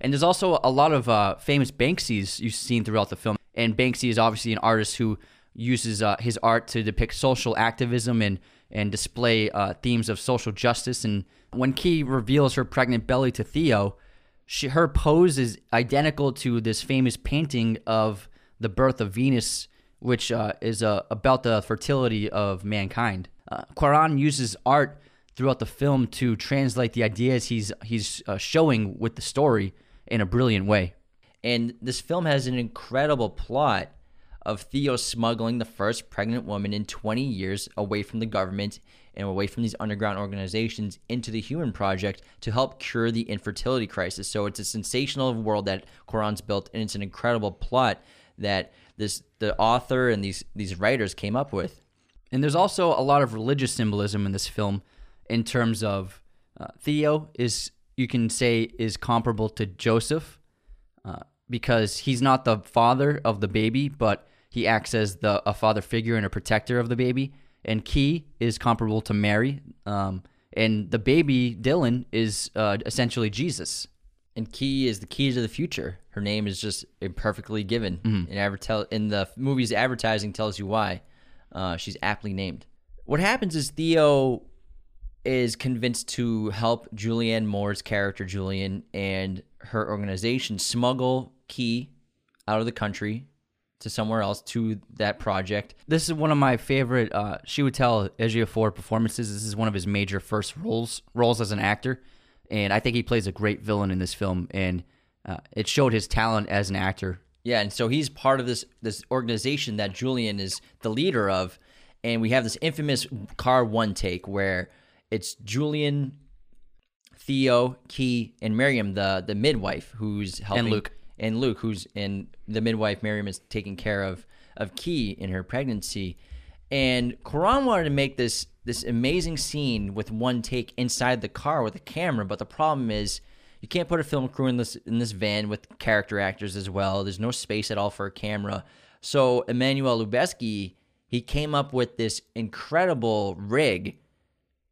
And there's also a lot of uh, famous Banksys you've seen throughout the film. And Banksy is obviously an artist who uses uh, his art to depict social activism and and display uh, themes of social justice. And when Key reveals her pregnant belly to Theo, she, her pose is identical to this famous painting of the birth of Venus, which uh, is uh, about the fertility of mankind. Uh, Cuarón uses art throughout the film to translate the ideas he's he's uh, showing with the story in a brilliant way. And this film has an incredible plot of Theo smuggling the first pregnant woman in 20 years away from the government and away from these underground organizations into the Human Project to help cure the infertility crisis. So it's a sensational world that Cuarón's built, and it's an incredible plot that this the author and these these writers came up with. And there's also a lot of religious symbolism in this film in terms of uh, Theo is you can say is comparable to Joseph uh, because he's not the father of the baby, but he acts as the a father figure and a protector of the baby. And Key is comparable to Mary, um, and the baby Dylan is uh, essentially Jesus. And Key is the key to the future. Her name is just imperfectly given. Mm-hmm. And adver- in the movie's advertising tells you why. Uh, she's aptly named. What happens is Theo is convinced to help Julianne Moore's character, Julian, and her organization smuggle Key out of the country to somewhere else to that project. This is one of my favorite. Uh, Chiwetel Ejiofor performances. This is one of his major first roles roles as an actor, and I think he plays a great villain in this film. And uh, it showed his talent as an actor. Yeah, and so he's part of this this organization that Julian is the leader of, and we have this infamous car one take where it's Julian, Theo, Key, and Miriam, the the midwife, who's helping and Luke and Luke, who's in the midwife. Miriam is taking care of of Key in her pregnancy, and Cuarón wanted to make this this amazing scene with one take inside the car with a camera, but the problem is you can't put a film crew in this in this van with character actors as well. There's no space at all for a camera. So Emmanuel Lubezki, he came up with this incredible rig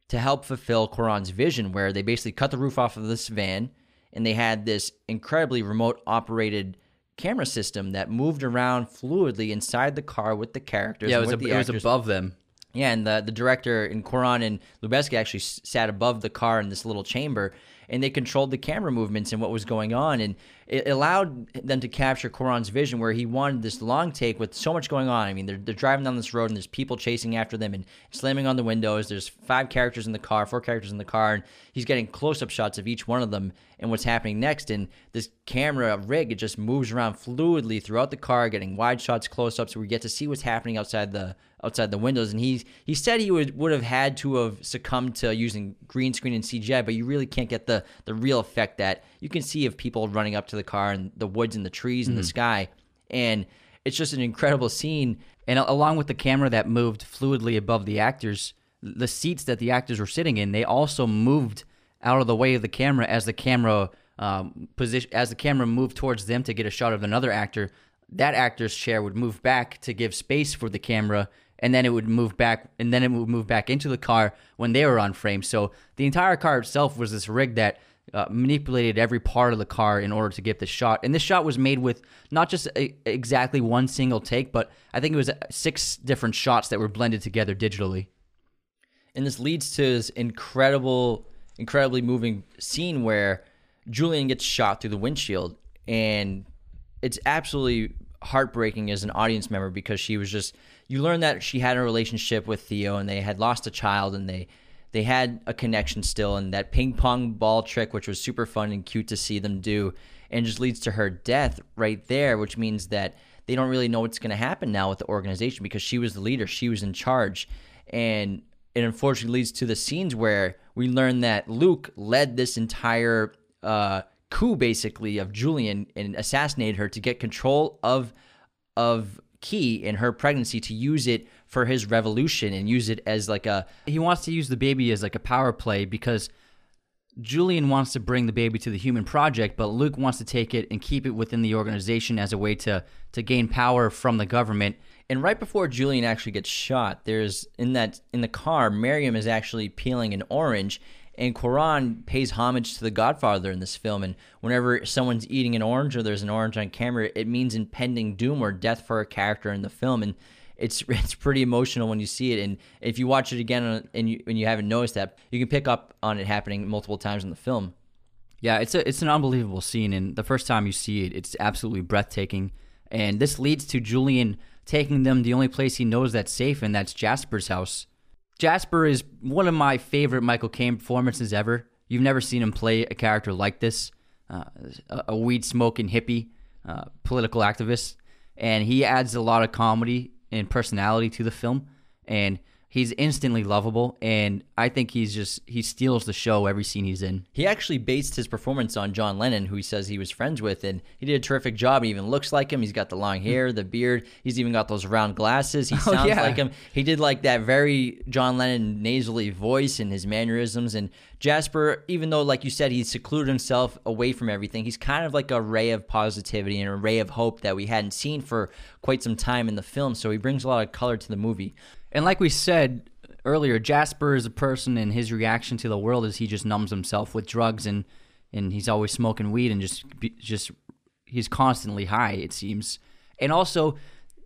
to help fulfill Cuarón's vision, where they basically cut the roof off of this van and they had this incredibly remote operated camera system that moved around fluidly inside the car with the characters. Yeah, it was, a, it was above them. Yeah, and the, the director in Cuarón and Lubezki actually sat above the car in this little chamber, and they controlled the camera movements and what was going on. And it allowed them to capture Cuarón's vision where he wanted this long take with so much going on. I mean, they're, they're driving down this road and there's people chasing after them and slamming on the windows. There's five characters in the car, four characters in the car, and he's getting close up shots of each one of them and what's happening next. And this camera rig, it just moves around fluidly throughout the car, getting wide shots, close ups, so we get to see what's happening outside the outside the windows. And he he said he would would have had to have succumbed to using green screen and CGI, but you really can't get the the real effect that you can see of people running up to the car and the woods and the trees and the mm-hmm. sky. And it's just an incredible scene. And along with the camera that moved fluidly above the actors, the seats that the actors were sitting in, they also moved out of the way of the camera as the camera um, position as the camera moved towards them to get a shot of another actor. That actor's chair would move back to give space for the camera, and then it would move back, and then it would move back into the car when they were on frame. So the entire car itself was this rig that uh, manipulated every part of the car in order to get the shot. And this shot was made with not just a, exactly one single take, but I think it was six different shots that were blended together digitally. And this leads to this incredible, incredibly moving scene where Julian gets shot through the windshield. And it's absolutely heartbreaking as an audience member because she was just, you learn that she had a relationship with Theo and they had lost a child and they, they had a connection still, and that ping pong ball trick, which was super fun and cute to see them do, and just leads to her death right there, which means that they don't really know what's going to happen now with the organization because she was the leader, she was in charge, and it unfortunately leads to the scenes where we learn that Luke led this entire uh, coup, basically, of Julian and assassinated her to get control of of Key in her pregnancy to use it for his revolution and use it as like a he wants to use the baby as like a power play because Julian wants to bring the baby to the human project, but Luke wants to take it and keep it within the organization as a way to to gain power from the government. And right before Julian actually gets shot, there's in that in the car, Miriam is actually peeling an orange, and Cuarón pays homage to the Godfather in this film. And whenever someone's eating an orange or there's an orange on camera, it means impending doom or death for a character in the film. And it's it's pretty emotional when you see it. And if you watch it again and you and you haven't noticed that, you can pick up on it happening multiple times in the film. Yeah, it's a it's an unbelievable scene, and the first time you see it, it's absolutely breathtaking. And this leads to Julian taking them the only place he knows that's safe, and that's Jasper's house. Jasper is one of my favorite Michael Caine performances ever. You've never seen him play a character like this, uh, a, weed smoking hippie, uh, political activist, and he adds a lot of comedy and personality to the film, and he's instantly lovable. And I think he's just he steals the show every scene he's in. He actually based his performance on John Lennon, who he says he was friends with, and he did a terrific job. He even looks like him. He's got the long hmm. hair, the beard. He's even got those round glasses. He oh, sounds oh, yeah. like him. He did like that very John Lennon nasally voice and his mannerisms. And Jasper, even though like you said, he secluded himself away from everything, he's kind of like a ray of positivity and a ray of hope that we hadn't seen for quite some time in the film. So he brings a lot of color to the movie. And like we said, earlier, Jasper is a person, and his reaction to the world is he just numbs himself with drugs, and and he's always smoking weed and just just he's constantly high. It seems, and also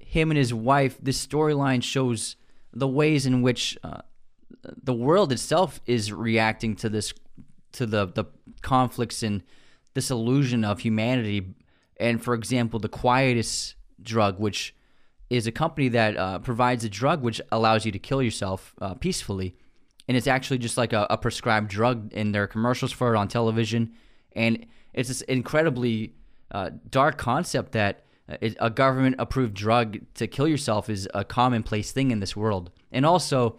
him and his wife. This storyline shows the ways in which uh, the world itself is reacting to this to the the conflicts and disillusion of humanity. And for example, the Quietus drug, which is a company that uh, provides a drug which allows you to kill yourself uh, peacefully. And it's actually just like a, a, prescribed drug, there are commercials for it on television. And it's this incredibly uh, dark concept that uh, a government approved drug to kill yourself is a commonplace thing in this world. And also,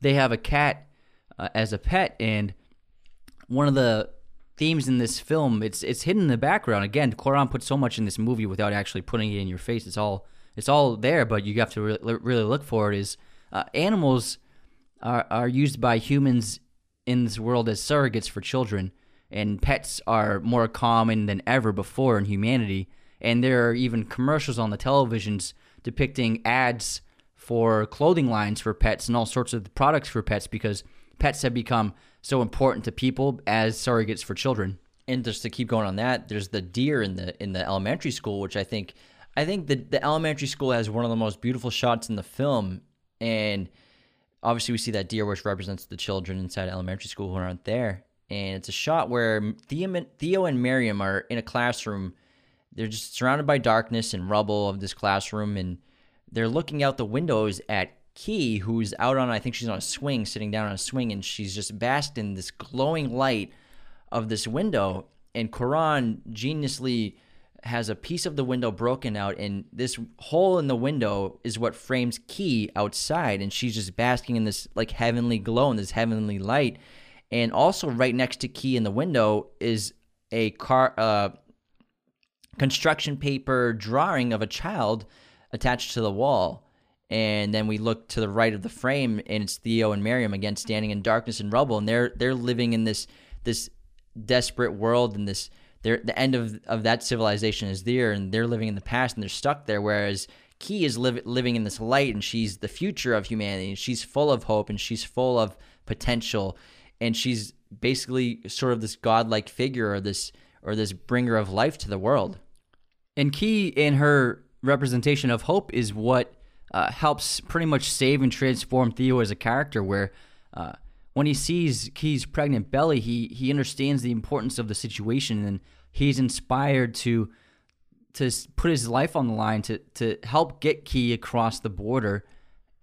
they have a cat uh, as a pet, and one of the themes in this film it's it's hidden in the background. Again, Cuarón put so much in this movie without actually putting it in your face. It's all it's all there, but you have to re- really look for it. Is uh, animals are are used by humans in this world as surrogates for children, and pets are more common than ever before in humanity. And there are even commercials on the televisions depicting ads for clothing lines for pets and all sorts of products for pets because pets have become so important to people as surrogates for children. And just to keep going on that, there's the deer in the in the elementary school, which I think I think the the elementary school has one of the most beautiful shots in the film, and obviously we see that deer, which represents the children inside elementary school who aren't there, and it's a shot where Theo, and Miriam are in a classroom. They're just surrounded by darkness and rubble of this classroom, and they're looking out the windows at Key, who's out on, I think she's on a swing, sitting down on a swing, and she's just basked in this glowing light of this window. And Cuarón geniusly has a piece of the window broken out, and this hole in the window is what frames Key outside, and she's just basking in this like heavenly glow and this heavenly light. And also, right next to Key in the window is a car, uh, construction paper drawing of a child attached to the wall and then we look to the right of the frame and it's Theo and Miriam again standing in darkness and rubble and they're they're living in this this desperate world and this they're, the end of, of that civilization is there and they're living in the past and they're stuck there whereas Key is living in this light and she's the future of humanity and she's full of hope and she's full of potential and she's basically sort of this godlike figure or this or this bringer of life to the world. And Key in her representation of hope is what uh, helps pretty much save and transform Theo as a character. Where uh, when he sees Key's pregnant belly, he he understands the importance of the situation and he's inspired to to put his life on the line to to help get Key across the border.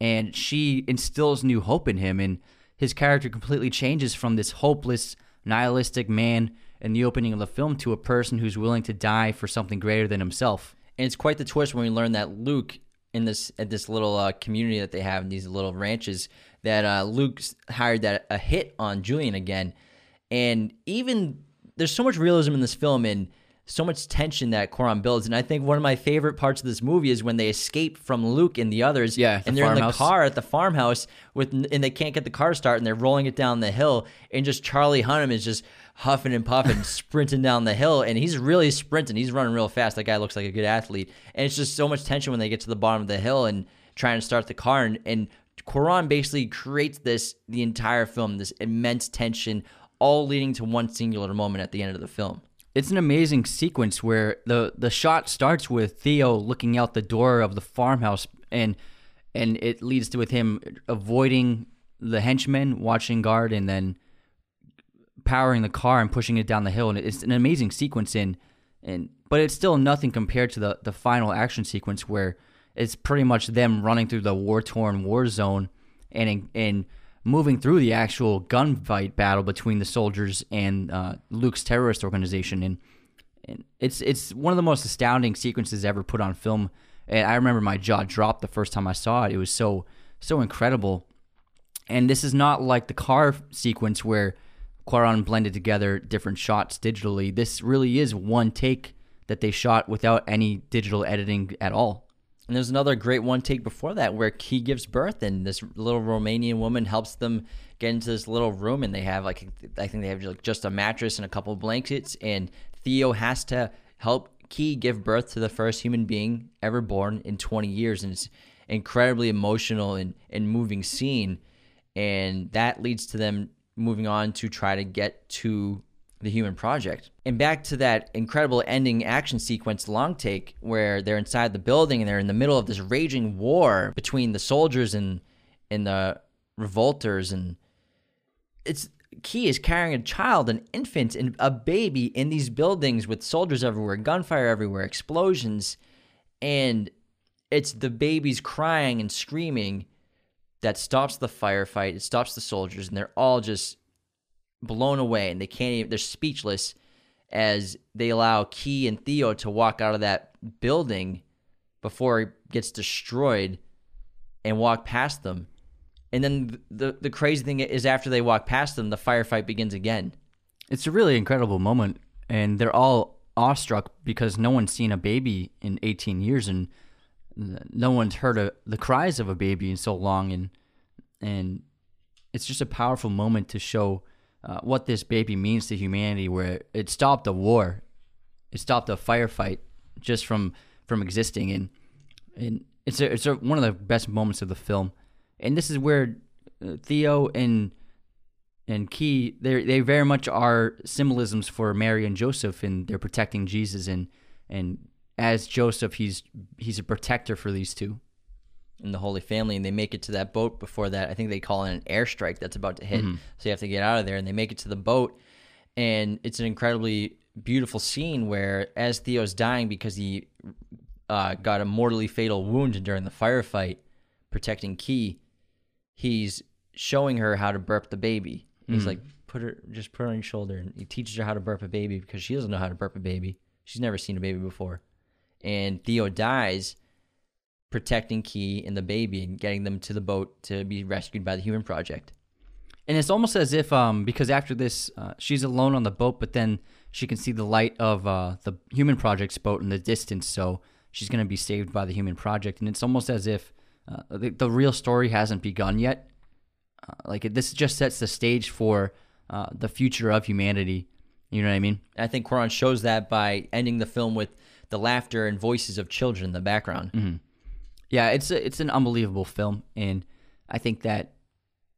And she instills new hope in him, and his character completely changes from this hopeless, nihilistic man in the opening of the film to a person who's willing to die for something greater than himself. And it's quite the twist when we learn that Luke in this at this little uh, community that they have in these little ranches that uh, Luke's hired that a hit on Julian again, and even there's so much realism in this film and so much tension that Cuarón builds, and I think one of my favorite parts of this movie is when they escape from Luke and the others, yeah, and they're in the car at the farmhouse with, and they can't get the car start, and they're rolling it down the hill, and just Charlie Hunnam is just huffing and puffing, sprinting down the hill, and he's really sprinting. He's running real fast. That guy looks like a good athlete, and it's just so much tension when they get to the bottom of the hill and trying to start the car. And, and Cuarón basically creates this the entire film, this immense tension, all leading to one singular moment at the end of the film. It's an amazing sequence where the the shot starts with Theo looking out the door of the farmhouse, and and it leads to with him avoiding the henchmen watching guard, and then powering the car and pushing it down the hill, and it's an amazing sequence in, and but it's still nothing compared to the the final action sequence where it's pretty much them running through the war torn war zone and and moving through the actual gunfight battle between the soldiers and uh, Luke's terrorist organization, and and it's it's one of the most astounding sequences ever put on film. And I remember my jaw dropped the first time I saw it. It was so so incredible. And this is not like the car sequence where Cuarón blended together different shots digitally. This really is one take that they shot without any digital editing at all. And there's another great one take before that where he gives birth and this little Romanian woman helps them get into this little room and they have like I think they have like just a mattress and a couple blankets. And Theo has to help Key give birth to the first human being ever born in 20 years. And it's incredibly emotional and, and moving scene. And that leads to them moving on to try to get to the human project. And back to that incredible ending action sequence long take where they're inside the building and they're in the middle of this raging war between the soldiers and and the revolters and it's Key is carrying a child, an infant, and a baby in these buildings with soldiers everywhere, gunfire everywhere, explosions, and it's the babies crying and screaming that stops the firefight. It stops the soldiers, and they're all just blown away, and they can't even. They're speechless as they allow Key and Theo to walk out of that building before it gets destroyed and walk past them. And then the the crazy thing is, after they walk past them, the firefight begins again. It's a really incredible moment, and they're all awestruck because no one's seen a baby in 18 years, and no one's heard a, the cries of a baby in so long, and and it's just a powerful moment to show uh, what this baby means to humanity. Where it stopped a war, it stopped a firefight just from from existing, and and it's a, it's a, one of the best moments of the film and this is where uh, Theo and and Key they they very much are symbolisms for Mary and Joseph, and they're protecting Jesus, and and as Joseph, he's he's a protector for these two. And the Holy Family, and they make it to that boat before that. I think they call it an airstrike that's about to hit. Mm-hmm. So you have to get out of there, and they make it to the boat, and it's an incredibly beautiful scene where as Theo's dying because he uh, got a mortally fatal wound during the firefight, protecting Key he's showing her how to burp the baby. He's mm. like, put her, just put her on your shoulder, and he teaches her how to burp a baby because she doesn't know how to burp a baby. She's never seen a baby before, and Theo dies protecting Key and the baby and getting them to the boat to be rescued by the Human Project. And it's almost as if, um, because after this, uh, she's alone on the boat, but then she can see the light of uh, the Human Project's boat in the distance, so she's going to be saved by the Human Project. And it's almost as if uh, the, the, real story hasn't begun yet. Uh, like this just sets the stage for uh, the future of humanity. You know what I mean? I think Cuarón shows that by ending the film with the laughter and voices of children in the background. Mm-hmm. Yeah, it's a, it's an unbelievable film, and I think that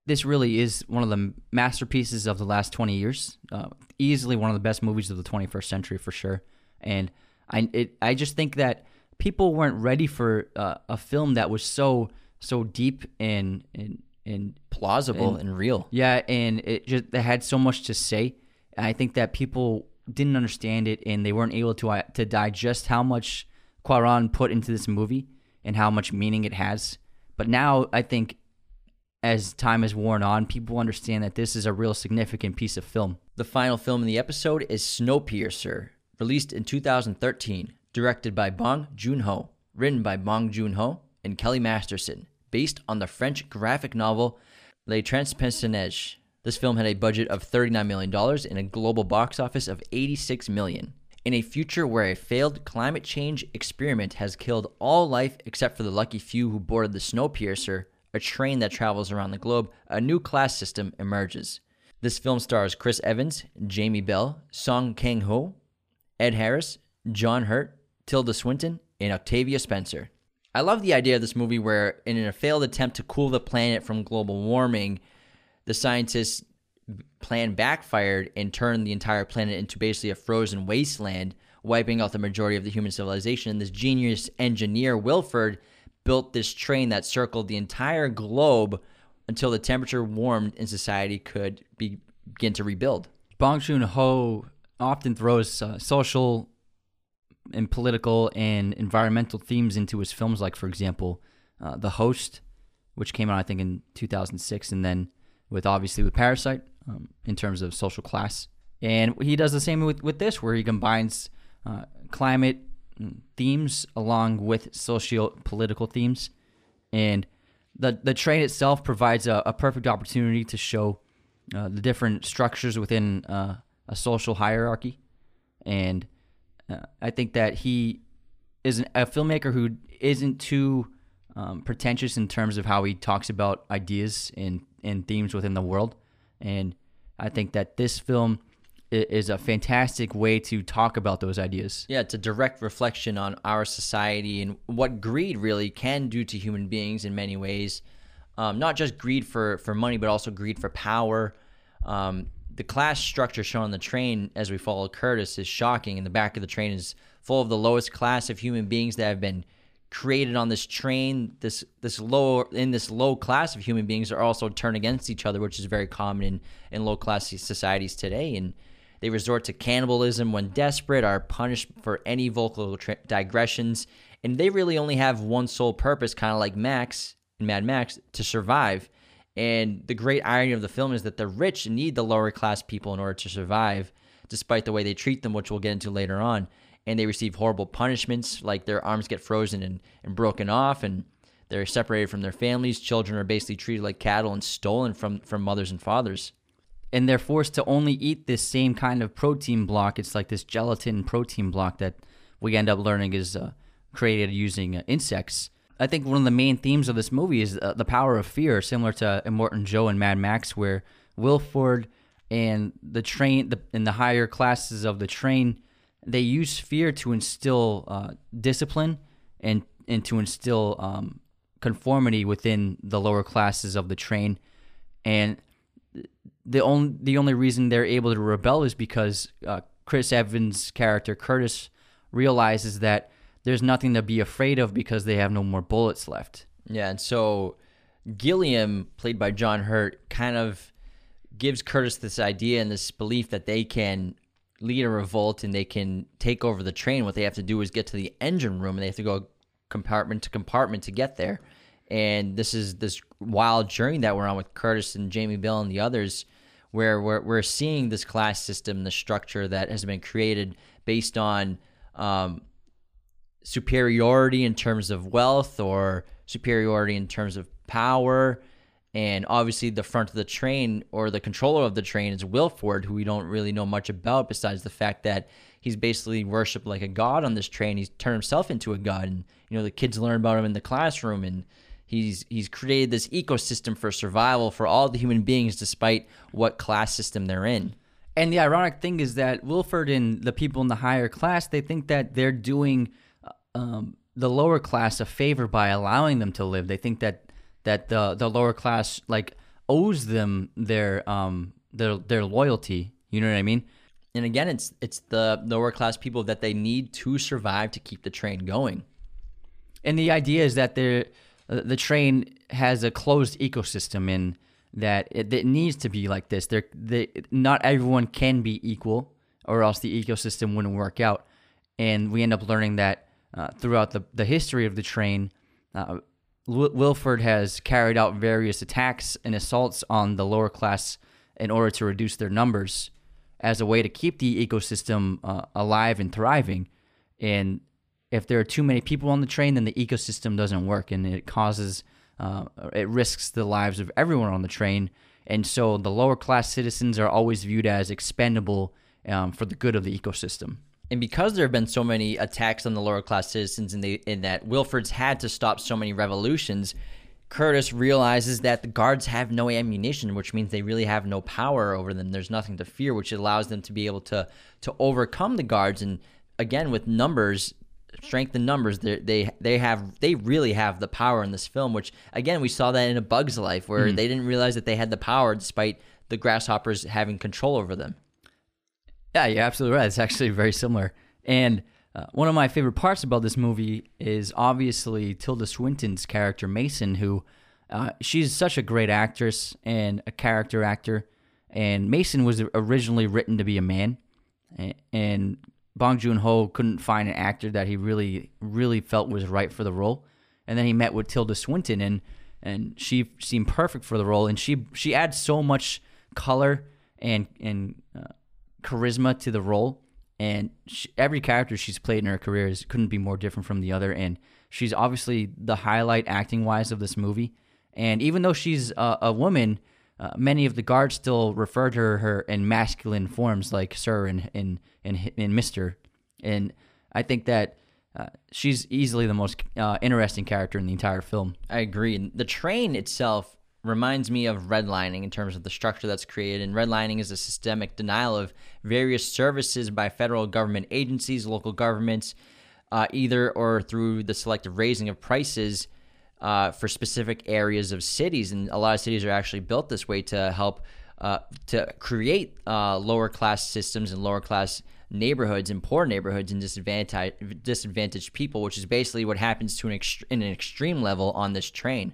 this really is one of the masterpieces of the last 20 years. Uh, easily one of the best movies of the 21st century for sure. And I it, I just think that people weren't ready for uh, a film that was so so deep and and and plausible and, and real. Yeah, and it just they had so much to say. And I think that people didn't understand it and they weren't able to uh, to digest how much Cuarón put into this movie and how much meaning it has. But now I think as time has worn on, people understand that this is a real significant piece of film. The final film in the episode is Snowpiercer, released in 2013 directed by Bong Joon Ho, written by Bong Joon Ho and Kelly Masterson, based on the French graphic novel Les Transperceneige. This film had a budget of $39 million and a global box office of $86 million. In a future where a failed climate change experiment has killed all life except for the lucky few who boarded the Snowpiercer, a train that travels around the globe, a new class system emerges. This film stars Chris Evans, Jamie Bell, Song Kang Ho, Ed Harris, John Hurt, Tilda Swinton, and Octavia Spencer. I love the idea of this movie where, in a failed attempt to cool the planet from global warming, the scientists' plan backfired and turned the entire planet into basically a frozen wasteland, wiping out the majority of the human civilization. And this genius engineer, Wilford, built this train that circled the entire globe until the temperature warmed and society could be, begin to rebuild. Bong Joon Ho often throws uh, social and political and environmental themes into his films, like for example, uh, The Host, which came out I think in 2006, and then with obviously with Parasite um, in terms of social class, and he does the same with with this, where he combines uh, climate themes along with socio political themes, and the the train itself provides a, a perfect opportunity to show uh, the different structures within uh, a social hierarchy, and uh, I think that he is an, a filmmaker who isn't too um, pretentious in terms of how he talks about ideas and, and themes within the world. And I think that this film is a fantastic way to talk about those ideas. Yeah, it's a direct reflection on our society and what greed really can do to human beings in many ways. um, not just greed for for money, but also greed for power. Um, the class structure shown on the train as we follow Curtis is shocking. And the back of the train is full of the lowest class of human beings that have been created on this train. This this low in this low class of human beings are also turned against each other, which is very common in in low class societies today. And they resort to cannibalism when desperate, are punished for any vocal tra- digressions, and they really only have one sole purpose, kind of like Max in Mad Max, to survive. And the great irony of the film is that the rich need the lower class people in order to survive, despite the way they treat them, which we'll get into later on. And they receive horrible punishments, like their arms get frozen and, and broken off, and they're separated from their families. Children are basically treated like cattle and stolen from, from mothers and fathers. And they're forced to only eat this same kind of protein block. It's like this gelatin protein block that we end up learning is uh, created using uh, insects I think one of the main themes of this movie is uh, the power of fear, similar to Immortan Joe and Mad Max, where Wilford and the train, the, in the higher classes of the train, they use fear to instill uh, discipline and and to instill um, conformity within the lower classes of the train, and the only the only reason they're able to rebel is because uh, Chris Evans' character Curtis realizes that there's nothing to be afraid of because they have no more bullets left. Yeah, and so Gilliam, played by John Hurt, kind of gives Curtis this idea and this belief that they can lead a revolt and they can take over the train. What they have to do is get to the engine room and they have to go compartment to compartment to get there. And this is this wild journey that we're on with Curtis and Jamie Bell and the others, where we're, we're seeing this class system, the structure that has been created based on um, superiority in terms of wealth or superiority in terms of power. And obviously, the front of the train or the controller of the train is Wilford, who we don't really know much about besides the fact that he's basically worshipped like a god on this train. He's turned himself into a god, and you know the kids learn about him in the classroom, and he's he's created this ecosystem for survival for all the human beings, despite what class system they're in. And the ironic thing is that Wilford and the people in the higher class they think that they're doing um, the lower class a favor by allowing them to live. They think that that the the lower class like owes them their um their their loyalty. You know what I mean? And again, it's it's the lower class people that they need to survive to keep the train going. And the idea is that the uh, the train has a closed ecosystem in that it, it needs to be like this. There, they, not everyone can be equal, or else the ecosystem wouldn't work out. And we end up learning that uh, throughout the, the history of the train, uh, Wilford has carried out various attacks and assaults on the lower class in order to reduce their numbers as a way to keep the ecosystem uh, alive and thriving. And if there are too many people on the train, then the ecosystem doesn't work and it causes, uh, it risks the lives of everyone on the train. And so the lower class citizens are always viewed as expendable um, for the good of the ecosystem. And because there have been so many attacks on the lower class citizens, and in that Wilford's had to stop so many revolutions, Curtis realizes that the guards have no ammunition, which means they really have no power over them. There's nothing to fear, which allows them to be able to to overcome the guards. And again, with numbers, strength in numbers, they they have they really have the power in this film. Which again, we saw that in A Bug's Life, where mm. they didn't realize that they had the power despite the grasshoppers having control over them. Yeah, you're absolutely right. It's actually very similar. And uh, one of my favorite parts about this movie is obviously Tilda Swinton's character Mason, who uh, she's such a great actress and a character actor. And Mason was originally written to be a man, and Bong Joon Ho couldn't find an actor that he really, really felt was right for the role. And then he met with Tilda Swinton, and and she seemed perfect for the role. And she she adds so much color and and uh, charisma to the role, and she, every character she's played in her career is, couldn't be more different from the other. And she's obviously the highlight acting wise of this movie. And even though she's a, a woman, uh, many of the guards still refer to her, her in masculine forms like Sir and and and, and Mister. And I think that uh, she's easily the most uh, interesting character in the entire film. I agree. The train itself reminds me of redlining in terms of the structure that's created. And redlining is a systemic denial of various services by federal government agencies, local governments, uh, either or through the selective raising of prices uh, for specific areas of cities, and a lot of cities are actually built this way to help uh, to create uh, lower class systems and lower class neighborhoods and poor neighborhoods and disadvantaged disadvantaged people, which is basically what happens to an ext- in an extreme level on this train.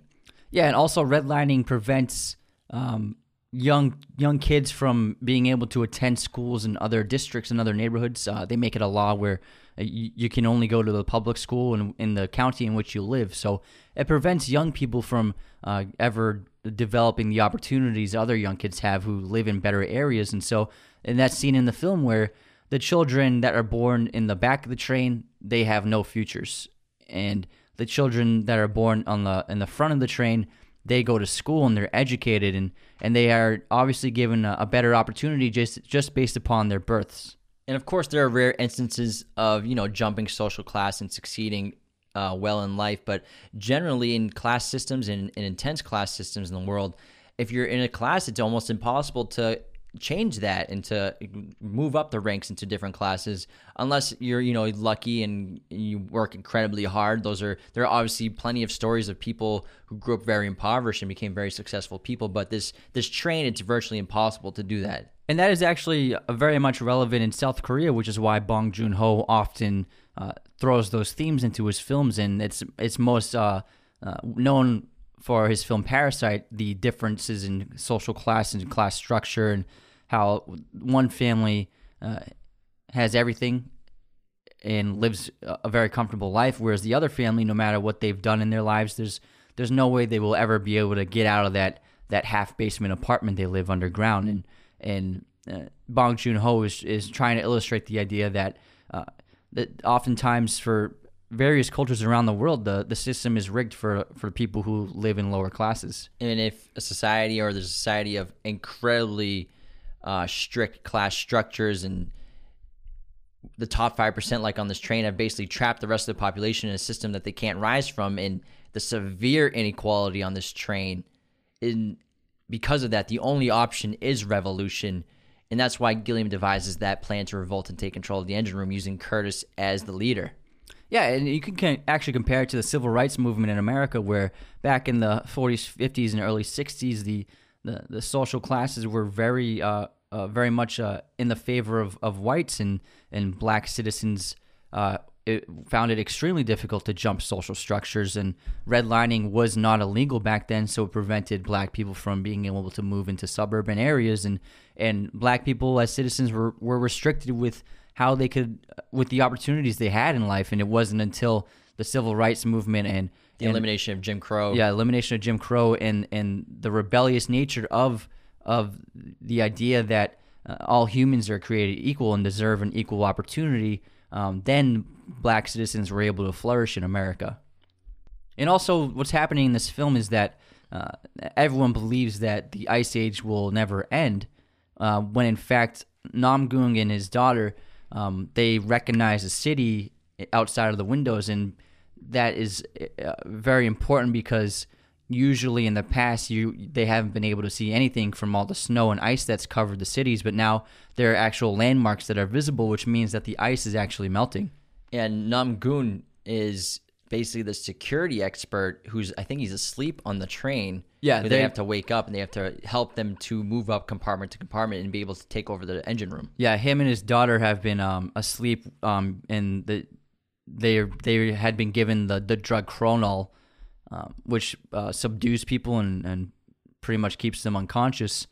Yeah, and also redlining prevents um, young young kids from being able to attend schools in other districts and other neighborhoods. Uh, they make it a law where uh, you, you, can only go to the public school in, in the county in which you live. So it prevents young people from uh, ever developing the opportunities other young kids have who live in better areas. And so, and that's seen in the film where the children that are born in the back of the train they have no futures, and the children that are born on the in the front of the train they go to school and they're educated and and they are obviously given a, a better opportunity just just based upon their births. And of course, there are rare instances of you know jumping social class and succeeding uh, well in life, but generally in class systems and in intense class systems in the world, if you're in a class, it's almost impossible to change that and to move up the ranks into different classes. Unless you're you know lucky and you work incredibly hard those are there are obviously plenty of stories of people who grew up very impoverished and became very successful people but this this train it's virtually impossible to do that. And that is actually very much relevant in South Korea which is why Bong Joon-ho often uh, throws those themes into his films and it's it's most uh, uh, known for his film Parasite, the differences in social class and class structure, and how one family uh, has everything and lives a very comfortable life, whereas the other family, no matter what they've done in their lives, there's there's no way they will ever be able to get out of that that half basement apartment they live underground. And and uh, Bong Joon Ho is is trying to illustrate the idea that uh, that oftentimes for various cultures around the world, the, the system is rigged for, for people who live in lower classes. And if a society or the society of incredibly uh, strict class structures and the top 5% like on this train have basically trapped the rest of the population in a system that they can't rise from and the severe inequality on this train in because of that the only option is revolution and that's why Gilliam devises that plan to revolt and take control of the engine room using Curtis as the leader. Yeah, and you can actually compare it to the civil rights movement in America, where back in the 40s, 50s, and early 60s, the the, the social classes were very uh, uh, very much uh, in the favor of, of whites, and and black citizens uh, it found it extremely difficult to jump social structures, and redlining was not illegal back then, so it prevented black people from being able to move into suburban areas, and and black people as citizens were, were restricted with how they could with the opportunities they had in life and it wasn't until the civil rights movement and the and, elimination of Jim Crow. Yeah, elimination of Jim Crow and and the rebellious nature of of the idea that uh, all humans are created equal and deserve an equal opportunity. Um, then black citizens were able to flourish in America. And also, what's happening in this film is that uh, everyone believes that the Ice Age will never end, uh, when in fact Namgoong and his daughter um, they recognize a city outside of the windows, and that is uh, very important because usually in the past you they haven't been able to see anything from all the snow and ice that's covered the cities, but now there are actual landmarks that are visible, which means that the ice is actually melting. And Namgoong is basically the security expert who's I think he's asleep on the train. Yeah, they, they have to wake up and they have to help them to move up compartment to compartment and be able to take over the engine room. Yeah, him and his daughter have been um, asleep um, and the they they had been given the the drug Kronol, uh, which uh, subdues people and and pretty much keeps them unconscious.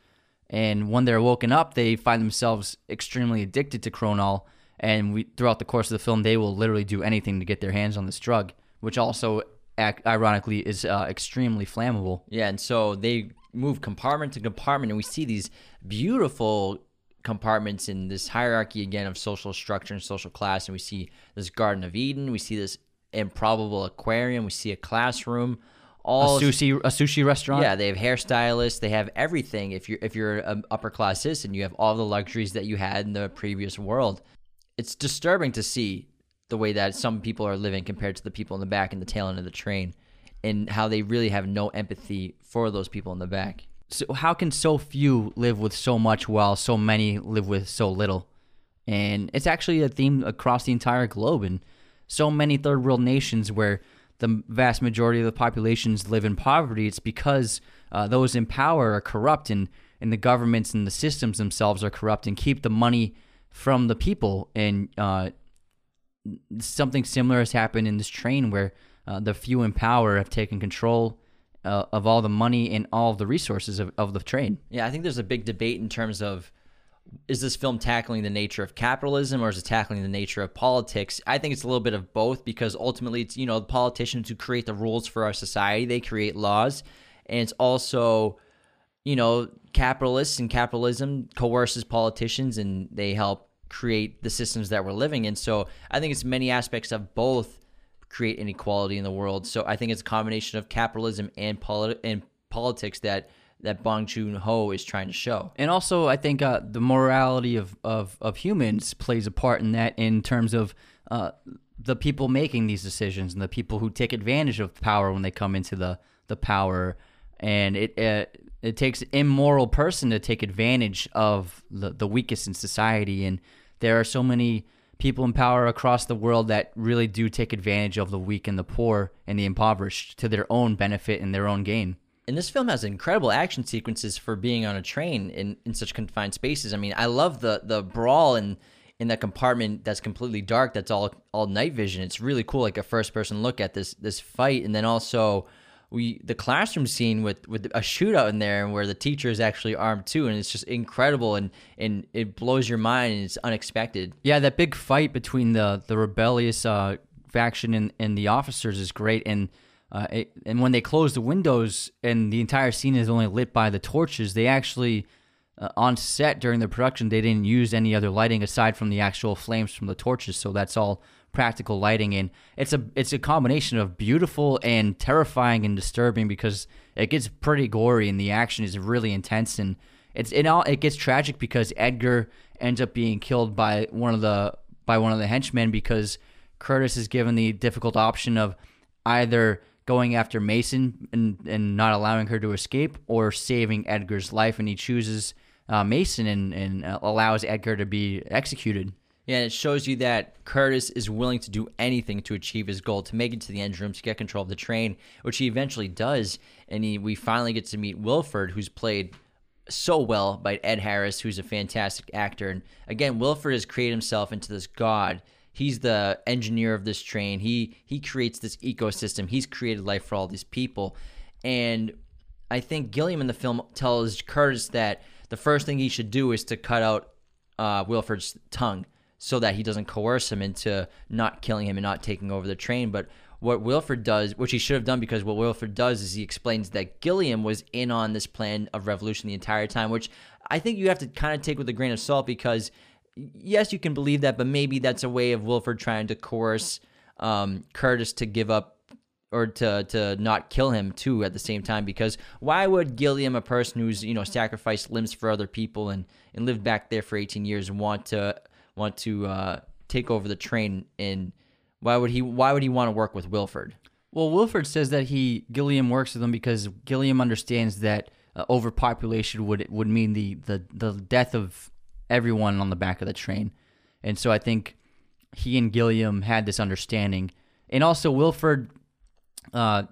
And when they're woken up, they find themselves extremely addicted to Kronol. And we, throughout the course of the film, they will literally do anything to get their hands on this drug which also ironically is uh, extremely flammable. Yeah, and so they move compartment to compartment, and we see these beautiful compartments in this hierarchy again of social structure and social class. And we see this Garden of Eden, we see this improbable aquarium, we see a classroom. All a sushi a sushi restaurant. Yeah, they have hairstylists. They have everything. If you're if you're an upper class citizen, you have all the luxuries that you had in the previous world. It's disturbing to see the way that some people are living compared to the people in the back and the tail end of the train and how they really have no empathy for those people in the back. So how can so few live with so much while so many live with so little? And it's actually a theme across the entire globe and so many third world nations where the vast majority of the populations live in poverty, it's because uh, those in power are corrupt and, and the governments and the systems themselves are corrupt and keep the money from the people. And uh, something similar has happened in this train where uh, the few in power have taken control uh, of all the money and all the resources of, of the train. Yeah, I think there's a big debate in terms of is this film tackling the nature of capitalism or is it tackling the nature of politics? I think it's a little bit of both because ultimately it's, you know, the politicians who create the rules for our society, they create laws. And it's also, you know, capitalists and capitalism coerces politicians and they help create the systems that we're living in. So I think it's many aspects of both create inequality in the world. So I think it's a combination of capitalism and, polit- and politics that that Bong Joon Ho is trying to show. And also, I think uh, the morality of, of, of humans plays a part in that in terms of uh, the people making these decisions and the people who take advantage of power when they come into the, the power. And it uh, it takes an immoral person to take advantage of the, the weakest in society. And there are so many people in power across the world that really do take advantage of the weak and the poor and the impoverished to their own benefit and their own gain and this film has incredible action sequences for being on a train in, in such confined spaces. I mean, I love the the brawl in in that compartment that's completely dark. That's all all night vision. It's really cool, like a first person look at this this fight, and then also we the classroom scene with with a shootout in there, and where the teacher is actually armed too, and it's just incredible, and and it blows your mind, and it's unexpected. Yeah, that big fight between the the rebellious uh, faction and and the officers is great, and uh, it, and when they close the windows and the entire scene is only lit by the torches, they actually uh, on set during the production they didn't use any other lighting aside from the actual flames from the torches. So that's all practical lighting, and it's a it's a combination of beautiful and terrifying and disturbing because it gets pretty gory and the action is really intense and it's it all it gets tragic because Edgar ends up being killed by one of the by one of the henchmen because Curtis is given the difficult option of either going after Mason and, and not allowing her to escape or saving Edgar's life. And he chooses uh, Mason and, and uh, allows Edgar to be executed. Yeah, and it shows you that Curtis is willing to do anything to achieve his goal, to make it to the engine room, to get control of the train, which he eventually does. And he, we finally get to meet Wilford, who's played so well by Ed Harris, who's a fantastic actor. And again, Wilford has created himself into this god he's the engineer of this train. He he creates this ecosystem. He's created life for all these people, and I think Gilliam in the film tells Curtis that the first thing he should do is to cut out uh, Wilford's tongue so that he doesn't coerce him into not killing him and not taking over the train. But what Wilford does, which he should have done, because what Wilford does is he explains that Gilliam was in on this plan of revolution the entire time, which I think you have to kind of take with a grain of salt because yes, you can believe that, but maybe that's a way of Wilford trying to coerce um, Curtis to give up or to to not kill him too at the same time. Because why would Gilliam, a person who's you know sacrificed limbs for other people and and lived back there for 18 years, want to want to uh, take over the train? And why would he why would he want to work with Wilford? Well, Wilford says that he Gilliam works with him because Gilliam understands that uh, overpopulation would would mean the, the the death of everyone on the back of the train. And so I think he and Gilliam had this understanding. And also, Wilford, uh,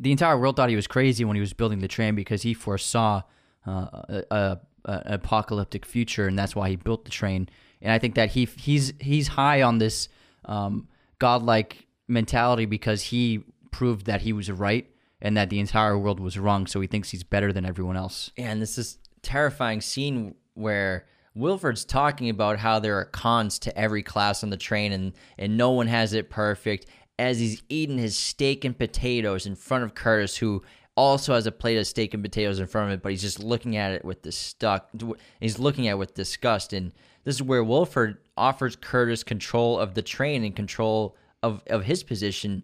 the entire world thought he was crazy when he was building the train because he foresaw uh, a, a, a, apocalyptic future, and that's why he built the train. And I think that he he's he's high on this um, godlike mentality because he proved that he was right and that the entire world was wrong. So he thinks he's better than everyone else. And this is terrifying scene where Wilford's talking about how there are cons to every class on the train and, and no one has it perfect as he's eating his steak and potatoes in front of Curtis, who also has a plate of steak and potatoes in front of him, but he's just looking at it with disgust. He's looking at it with disgust. And this is where Wilford offers Curtis control of the train and control of, of his position.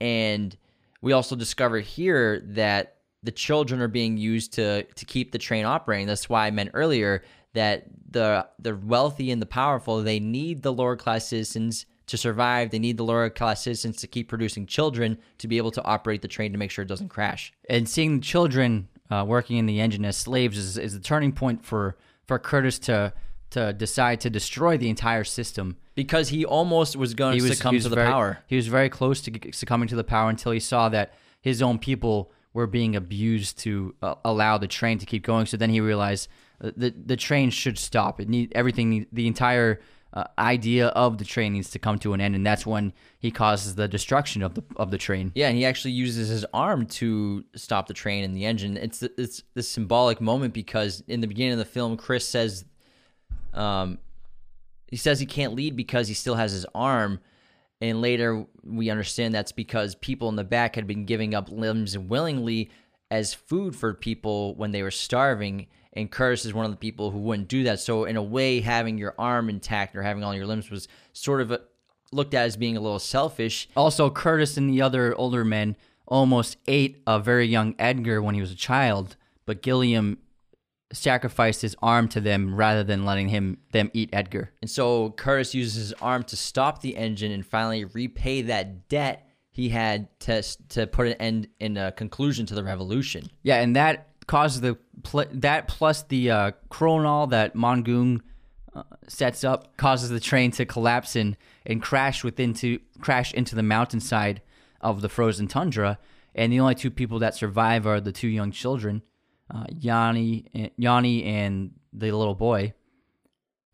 And we also discover here that the children are being used to to keep the train operating. That's why I meant earlier that the the wealthy and the powerful they need the lower class citizens to survive. They need the lower class citizens to keep producing children to be able to operate the train to make sure it doesn't crash. And seeing the children uh, working in the engine as slaves is, is the turning point for for Curtis to to decide to destroy the entire system. because he almost was going to succumb to the very, power. He was very close to succumbing to the power until he saw that his own people were being abused to uh, allow the train to keep going. So then he realized uh, the the train should stop. It need everything. The entire uh, idea of the train needs to come to an end, and that's when he causes the destruction of the of the train. Yeah, and he actually uses his arm to stop the train and the engine. It's it's this symbolic moment because in the beginning of the film, Chris says, um, he says he can't lead because he still has his arm, and later we understand that's because people in the back had been giving up limbs willingly as food for people when they were starving. And Curtis is one of the people who wouldn't do that. So in a way, having your arm intact or having all your limbs was sort of a, looked at as being a little selfish. Also, Curtis and the other older men almost ate a very young Edgar when he was a child, but Gilliam sacrificed his arm to them rather than letting him them eat Edgar. And so Curtis uses his arm to stop the engine and finally repay that debt he had to to put an end in a conclusion to the revolution. Yeah, and that causes the pl- that plus the uh, Kronol that Namgoong uh, sets up causes the train to collapse and and crash within to crash into the mountainside of the frozen tundra. And the only two people that survive are the two young children, uh, Yanni, Yanni, and the little boy.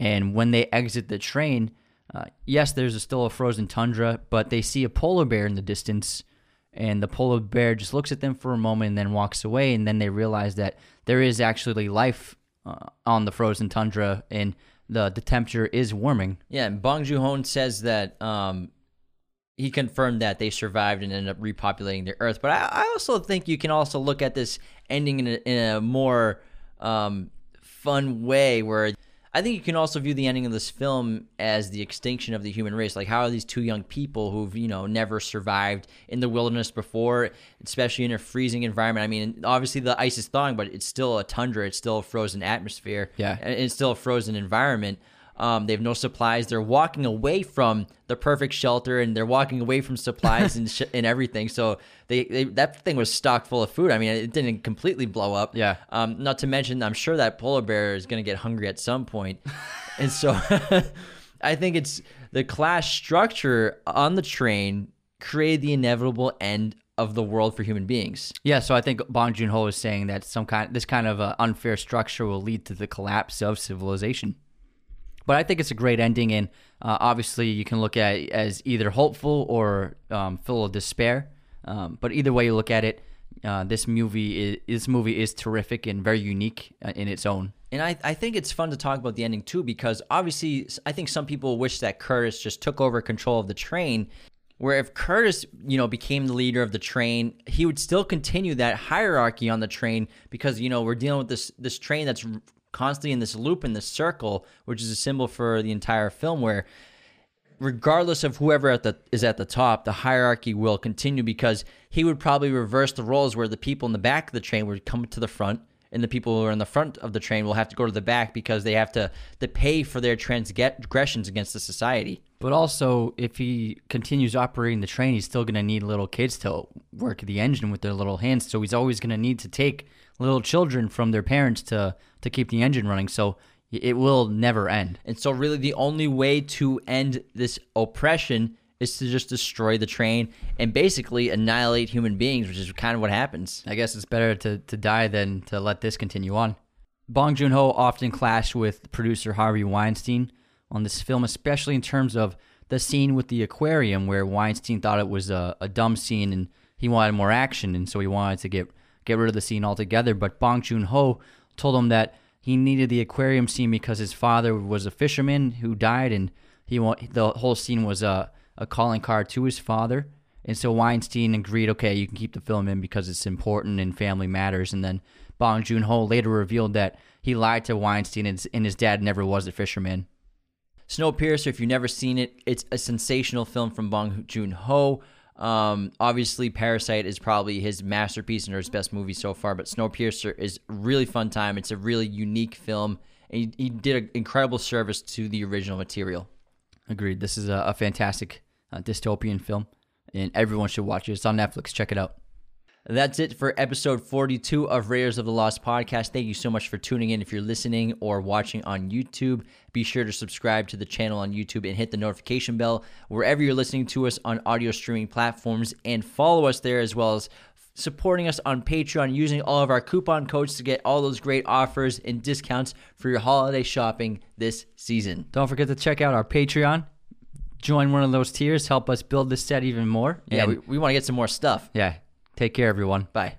And when they exit the train, uh, yes, there's a, still a frozen tundra, but they see a polar bear in the distance, and the polar bear just looks at them for a moment and then walks away. And then they realize that there is actually life uh, on the frozen tundra, and the the temperature is warming. Yeah, and Bong Joon-ho says that um, he confirmed that they survived and ended up repopulating the Earth. But I, I also think you can also look at this ending in a, in a more um, fun way, where I think you can also view the ending of this film as the extinction of the human race. Like, how are these two young people who've you know never survived in the wilderness before, especially in a freezing environment? I mean, obviously the ice is thawing, but it's still a tundra. It's still a frozen atmosphere. Yeah. and it's still a frozen environment. Um, they have no supplies. They're walking away from the perfect shelter, and they're walking away from supplies and sh- and everything. So they, they that thing was stocked full of food. I mean, it didn't completely blow up. Yeah. Um, not to mention, I'm sure that polar bear is going to get hungry at some point. and so I think it's the class structure on the train created the inevitable end of the world for human beings. Yeah, so I think Bong Joon Ho is saying that some kind, this kind of uh, unfair structure will lead to the collapse of civilization. But I think it's a great ending, and uh, obviously you can look at it as either hopeful or um, full of despair. Um, but either way you look at it, uh, this movie is this movie is terrific and very unique uh, in its own. And I, I think it's fun to talk about the ending too, because obviously, I think some people wish that Curtis just took over control of the train. Where if Curtis, you know, became the leader of the train, he would still continue that hierarchy on the train because you know we're dealing with this this train that's constantly in this loop in this circle, which is a symbol for the entire film. Where regardless of whoever at the is at the top, the hierarchy will continue because he would probably reverse the roles where the people in the back of the train would come to the front and the people who are in the front of the train will have to go to the back because they have to, to pay for their transgressions against the society. But also, if he continues operating the train, he's still going to need little kids to work the engine with their little hands. So he's always going to need to take little children from their parents to to keep the engine running. So it will never end. And so really the only way to end this oppression is to just destroy the train and basically annihilate human beings, which is kind of what happens. I guess it's better to, to die than to let this continue on. Bong Joon Ho often clashed with producer Harvey Weinstein on this film, especially in terms of the scene with the aquarium, where Weinstein thought it was a, a dumb scene and he wanted more action, and so he wanted to get get rid of the scene altogether. But Bong Joon Ho told him that he needed the aquarium scene because his father was a fisherman who died, and he the whole scene was a a calling card to his father. And so Weinstein agreed, okay, you can keep the film in because it's important and family matters. And then Bong Joon Ho later revealed that he lied to Weinstein and, and his dad never was a fisherman. Snowpiercer, if you've never seen it, it's a sensational film from Bong Joon Ho. Um, obviously, Parasite is probably his masterpiece and his best movie so far, but Snowpiercer is really fun time. It's a really unique film, he, he did an incredible service to the original material. Agreed. This is a, a fantastic uh, dystopian film, and everyone should watch it. It's on Netflix. Check it out. That's it for episode 42 of Raiders of the Lost podcast. Thank you so much for tuning in. If you're listening or watching on YouTube, be sure to subscribe to the channel on YouTube and hit the notification bell wherever you're listening to us on audio streaming platforms and follow us there as well as supporting us on Patreon using all of our coupon codes to get all those great offers and discounts for your holiday shopping this season. Don't forget to check out our Patreon. Join one of those tiers. Help us build this set even more. Yeah, we, we want to get some more stuff. yeah. Take care, everyone. Bye.